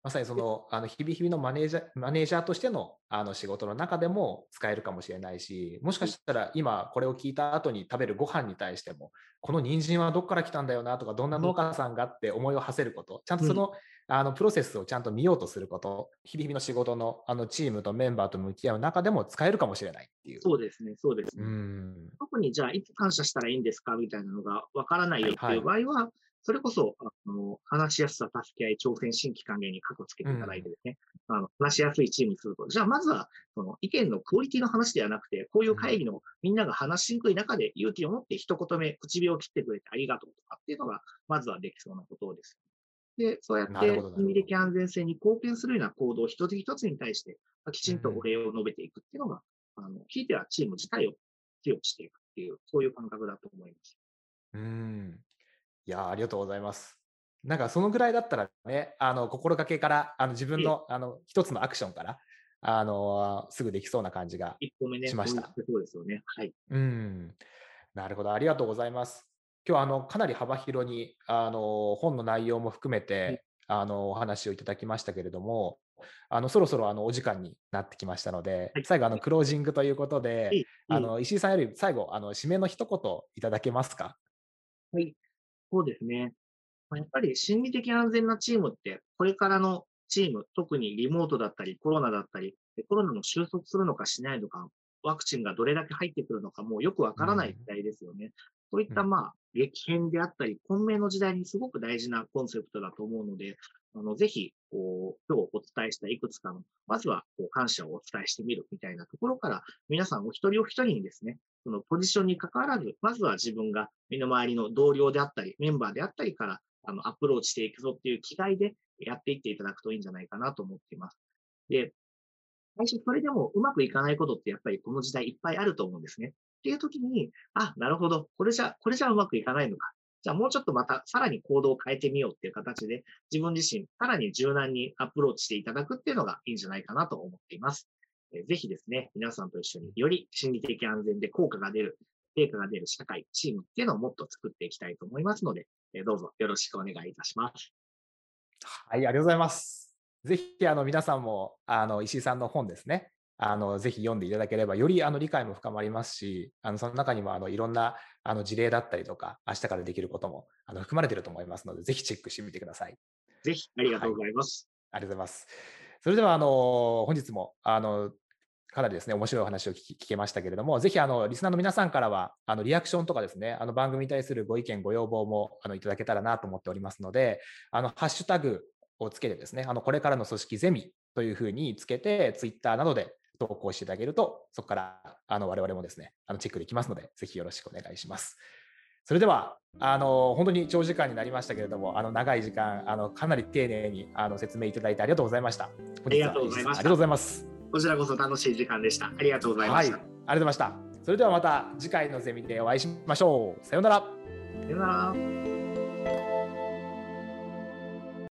Speaker 1: まさにその、あの、日々日々のマネージャー、マネージャーとしての、あの、仕事の中でも使えるかもしれないし、もしかしたら今これを聞いた後に食べるご飯に対しても、この人参はどっから来たんだよなとか、どんな農家さんがって思いを馳せること、ちゃんとその、あの、プロセスをちゃんと見ようとすること、日々日々の仕事の、あの、チームとメンバーと向き合う中でも使えるかもしれないっていう。
Speaker 2: そうですね、そうですね。特にじゃあ、いつ感謝したらいいんですかみたいなのがわからないよっていう場合は、はいそれこそ、あの、話しやすさ、助け合い、挑戦、新規還元に過去つけていただいてですね、うん、あの、話しやすいチームにすると、じゃあまずは、その意見のクオリティの話ではなくて、こういう会議のみんなが話しにくい中で勇気を持って一言目、唇を切ってくれてありがとうとかっていうのが、まずはできそうなことです。で、そうやって、心理的安全性に貢献するような行動一つ一つに対して、きちんとお礼を述べていくっていうのが、うん、あの、ひいてはチーム自体を強くしていくっていう、そういう感覚だと思います。
Speaker 1: うん。いや、ありがとうございます。なんかそのぐらいだったらね、あの心がけから、あの自分のあの一つのアクションから、あのすぐできそうな感じがしました。
Speaker 2: そうですよね。はい。
Speaker 1: うん。なるほど、ありがとうございます。今日あのかなり幅広にあの本の内容も含めて、あのお話をいただきましたけれども、あのそろそろあのお時間になってきましたので、はい、最後あのクロージングということで、あの石井さんより最後あの締めの一言いただけますか？
Speaker 2: はい、そうですね。やっぱり心理的安全なチームって、これからのチーム、特にリモートだったり、コロナだったり、コロナも収束するのかしないのか、ワクチンがどれだけ入ってくるのかもうよくわからない時代ですよね。そういったまあ、激変であったり、混迷の時代にすごく大事なコンセプトだと思うので、あの、ぜひ、こう、今日お伝えしたいくつかの、まずは、こう、感謝をお伝えしてみるみたいなところから、皆さんお一人お一人にですね、そのポジションに関わらず、まずは自分が身の回りの同僚であったり、メンバーであったりから、あの、アプローチしていくぞっていう気概でやっていっていただくといいんじゃないかなと思っています。で、最初それでもうまくいかないことってやっぱりこの時代いっぱいあると思うんですね。っていう時に、あ、なるほど。これじゃ、これじゃうまくいかないのか。じゃあもうちょっとまたさらに行動を変えてみようっていう形で自分自身さらに柔軟にアプローチしていただくっていうのがいいんじゃないかなと思っています。ぜひですね、皆さんと一緒により心理的安全で効果が出る、成果が出る社会、チームっていうのをもっと作っていきたいと思いますので、どうぞよろしくお願いいたします。
Speaker 1: はい、ありがとうございます。ぜひ、あの、皆さんも、あの、石井さんの本ですね、あの、ぜひ読んでいただければ、よりあの理解も深まりますし、あの、その中にもあのいろんなあの事例だったりとか、明日からできることもあの含まれていると思いますので、ぜひチェックしてみてください。
Speaker 2: ぜひ、ありがとうございます。
Speaker 1: はい、ありがとうございます。それでは、あの、本日も、あの、かなりですね、面白いお話を聞けましたけれども、ぜひ、あの、リスナーの皆さんからは、あの、リアクションとかですね、あの、番組に対するご意見、ご要望も、あの、いただけたらなと思っておりますので、あの、ハッシュタグをつけてですね、あの、これからの組織ゼミというふうにつけて、ツイッターなどで投稿していただけると、そこから、あの、我々もですね、あの、チェックできますので、ぜひよろしくお願いします。それでは、あの、本当に長時間になりましたけれども、あの、長い時間、あの、かなり丁寧に、あの、説明いただいてありがとうございました。あ
Speaker 2: りがとうございました。あり
Speaker 1: がとうございます。
Speaker 2: こちらこそ楽しい時間でした。ありがとうございました。はい、ありが
Speaker 1: とうございました。それではまた次回のゼミでお会いしましょう。さようなら。
Speaker 2: さようなら。